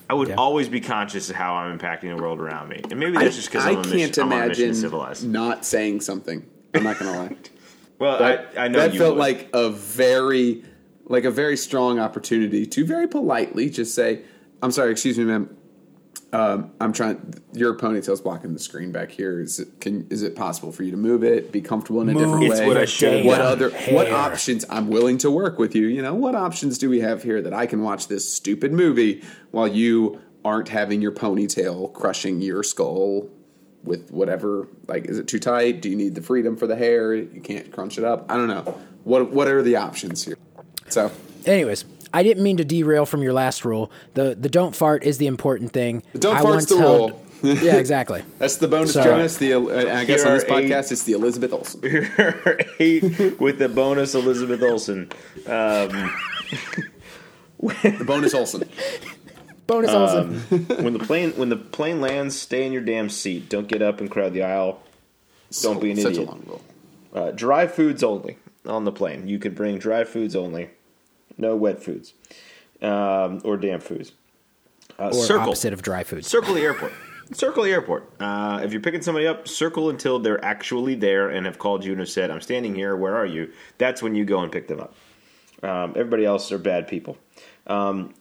I would Mm, yeah. always be conscious of how I'm impacting the world around me. And maybe that's just because I I'm, a mission- can't I'm on a mission to imagine civilize. not saying something. I'm not gonna lie. *laughs* Well, That, I, I know that you felt would. like a very, like a very strong opportunity to very politely just say, "I'm sorry, excuse me, ma'am. Um, I'm trying. Your ponytail's blocking the screen back here. Is it can? Is it possible for you to move it? Be comfortable in a different It's way? what I should What other? done. What options? I'm willing to work with you. You know, what options do we have here that I can watch this stupid movie while you aren't having your ponytail crushing your skull with whatever like is it too tight do you need the freedom for the hair you can't crunch it up i don't know what what are the options here so Anyways, I didn't mean to derail from your last rule. The the don't fart is the important thing. The don't I fart's the held- rule. *laughs* yeah, exactly. *laughs* that's the bonus So- jonas the uh, i guess on this are eight- podcast it's the elizabeth olsen *laughs* eight with the bonus Elizabeth Olsen. the bonus olsen Bonus Olsen. when the plane when the plane lands, stay in your damn seat. Don't get up and crowd the aisle. Don't be an such idiot. a long rule Uh, dry foods only on the plane. You can bring dry foods only, no wet foods um, or damp foods. Uh, Or circle, opposite of dry food. circle the airport. Circle the airport. Uh, if you're picking somebody up, circle until they're actually there and have called you and have said, "I'm standing here. Where are you?" That's when you go and pick them up. Um, everybody else are bad people. Um,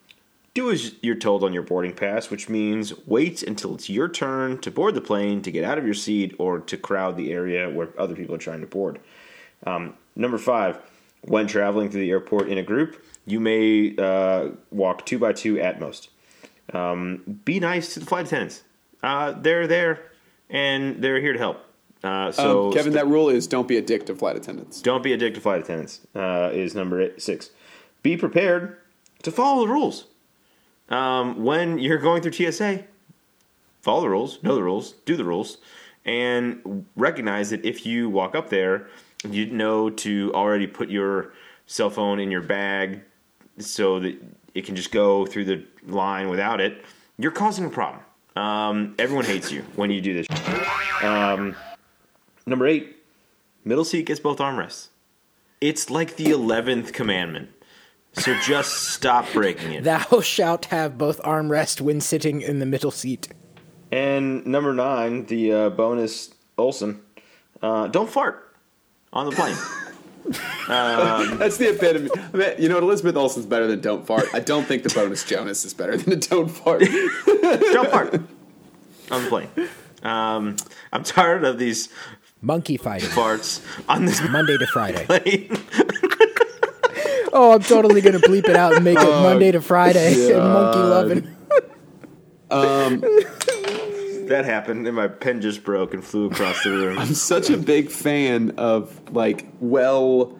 do as you're told on your boarding pass, which means wait until it's your turn to board the plane, to get out of your seat, or to crowd the area where other people are trying to board. Um, number five, when traveling through the airport in a group, you may uh, walk two by two at most. Um, be nice to the flight attendants. Uh, they're there and they're here to help. Uh, so um, kevin that rule is don't be a dick to flight attendants don't be a dick to flight attendants. Uh, is number eight, six. Be prepared to follow the rules. Um, when you're going through TSA, follow the rules, know the rules, do the rules, and recognize that if you walk up there, you know to already put your cell phone in your bag so that it can just go through the line without it. You're causing a problem. Um, everyone hates you when you do this. Um, number eight, middle seat gets both armrests. It's like the eleventh commandment. So just stop breaking it. Thou shalt have both armrest when sitting in the middle seat. And number nine, the uh, bonus Olsen, uh, don't fart on the plane. *laughs* that's the epitome I mean, you know what elizabeth olsen's better than don't fart i don't think the bonus jonas is better than a don't fart *laughs* don't fart on the plane. Um, I'm tired of these Monkey fighting. farts on this Monday to Friday. *laughs* plane. Oh, I'm totally gonna bleep it out and make it Monday to Friday and monkey loving. That happened, and my pen just broke and flew across the room. *laughs* I'm such a big fan of like well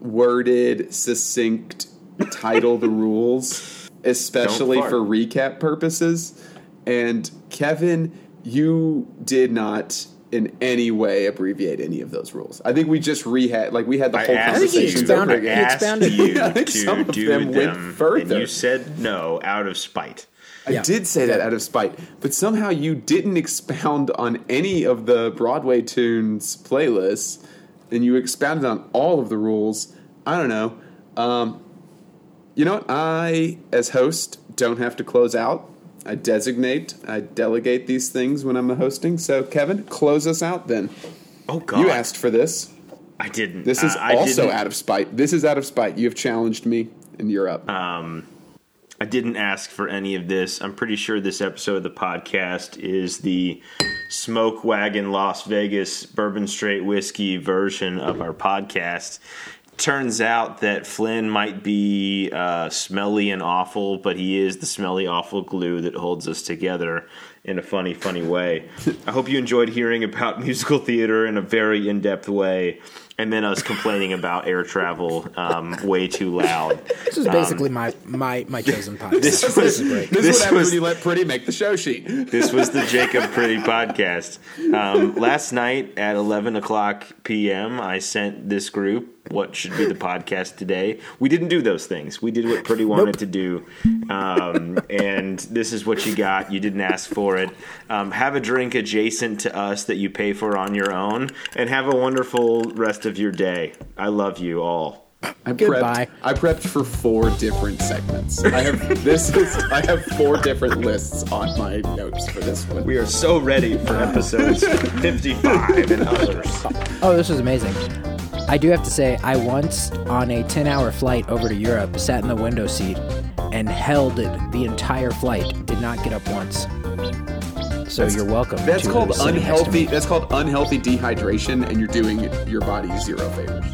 worded, succinct title the rules, especially for recap purposes. And Kevin, you did not in any way abbreviate any of those rules. I think we just rehat like we had the I whole asked think he you, conversation expounded- over he again. expounded. you *laughs* I think some of do them went further. and you said no out of spite. I Yeah. did say that out of spite, but somehow you didn't expound on any of the Broadway tunes playlists, and you expounded on all of the rules. I don't know. Um, you know what? I, as host, don't have to close out. I designate, I delegate these things when I'm hosting. So, Kevin, close us out then. Oh God, You asked for this. I didn't. This is Uh, also didn't- out of spite. This is out of spite. You have challenged me, and you're up. I didn't ask for any of this. I'm pretty sure this episode of the podcast is the Smoke Wagon Las Vegas Bourbon Straight Whiskey version of our podcast. Turns out that Flynn might be uh, smelly and awful, but he is the smelly, awful glue that holds us together. in a funny, funny way. I hope you enjoyed hearing about *laughs* musical theater in a very in depth way, and then us complaining about air travel um, way too loud. This is basically my my my chosen podcast. This This, was- is. This, This is what happens was- when you let Pretty make the show sheet. This was the Jacob Pretty podcast. Um, last night at 11 o'clock p.m., I sent this group what should be the podcast today. We didn't do those things. We did what Pretty wanted to do. Um, and this is what you got. You didn't ask for it. Um, have a drink adjacent to us that you pay for on your own, and have a wonderful rest of your day. I love you all. I Goodbye. prepped, I prepped for four different segments. I have this is I have four different lists on my notes for this one. We are so ready for episodes 55 and others. Oh, this was amazing. I do have to say, I once on a 10 hour flight over to Europe sat in the window seat and held it the entire flight. Did not get up once. So you're welcome. That's called sitting next to me. unhealthy. That's called unhealthy dehydration, and you're doing your body zero favors.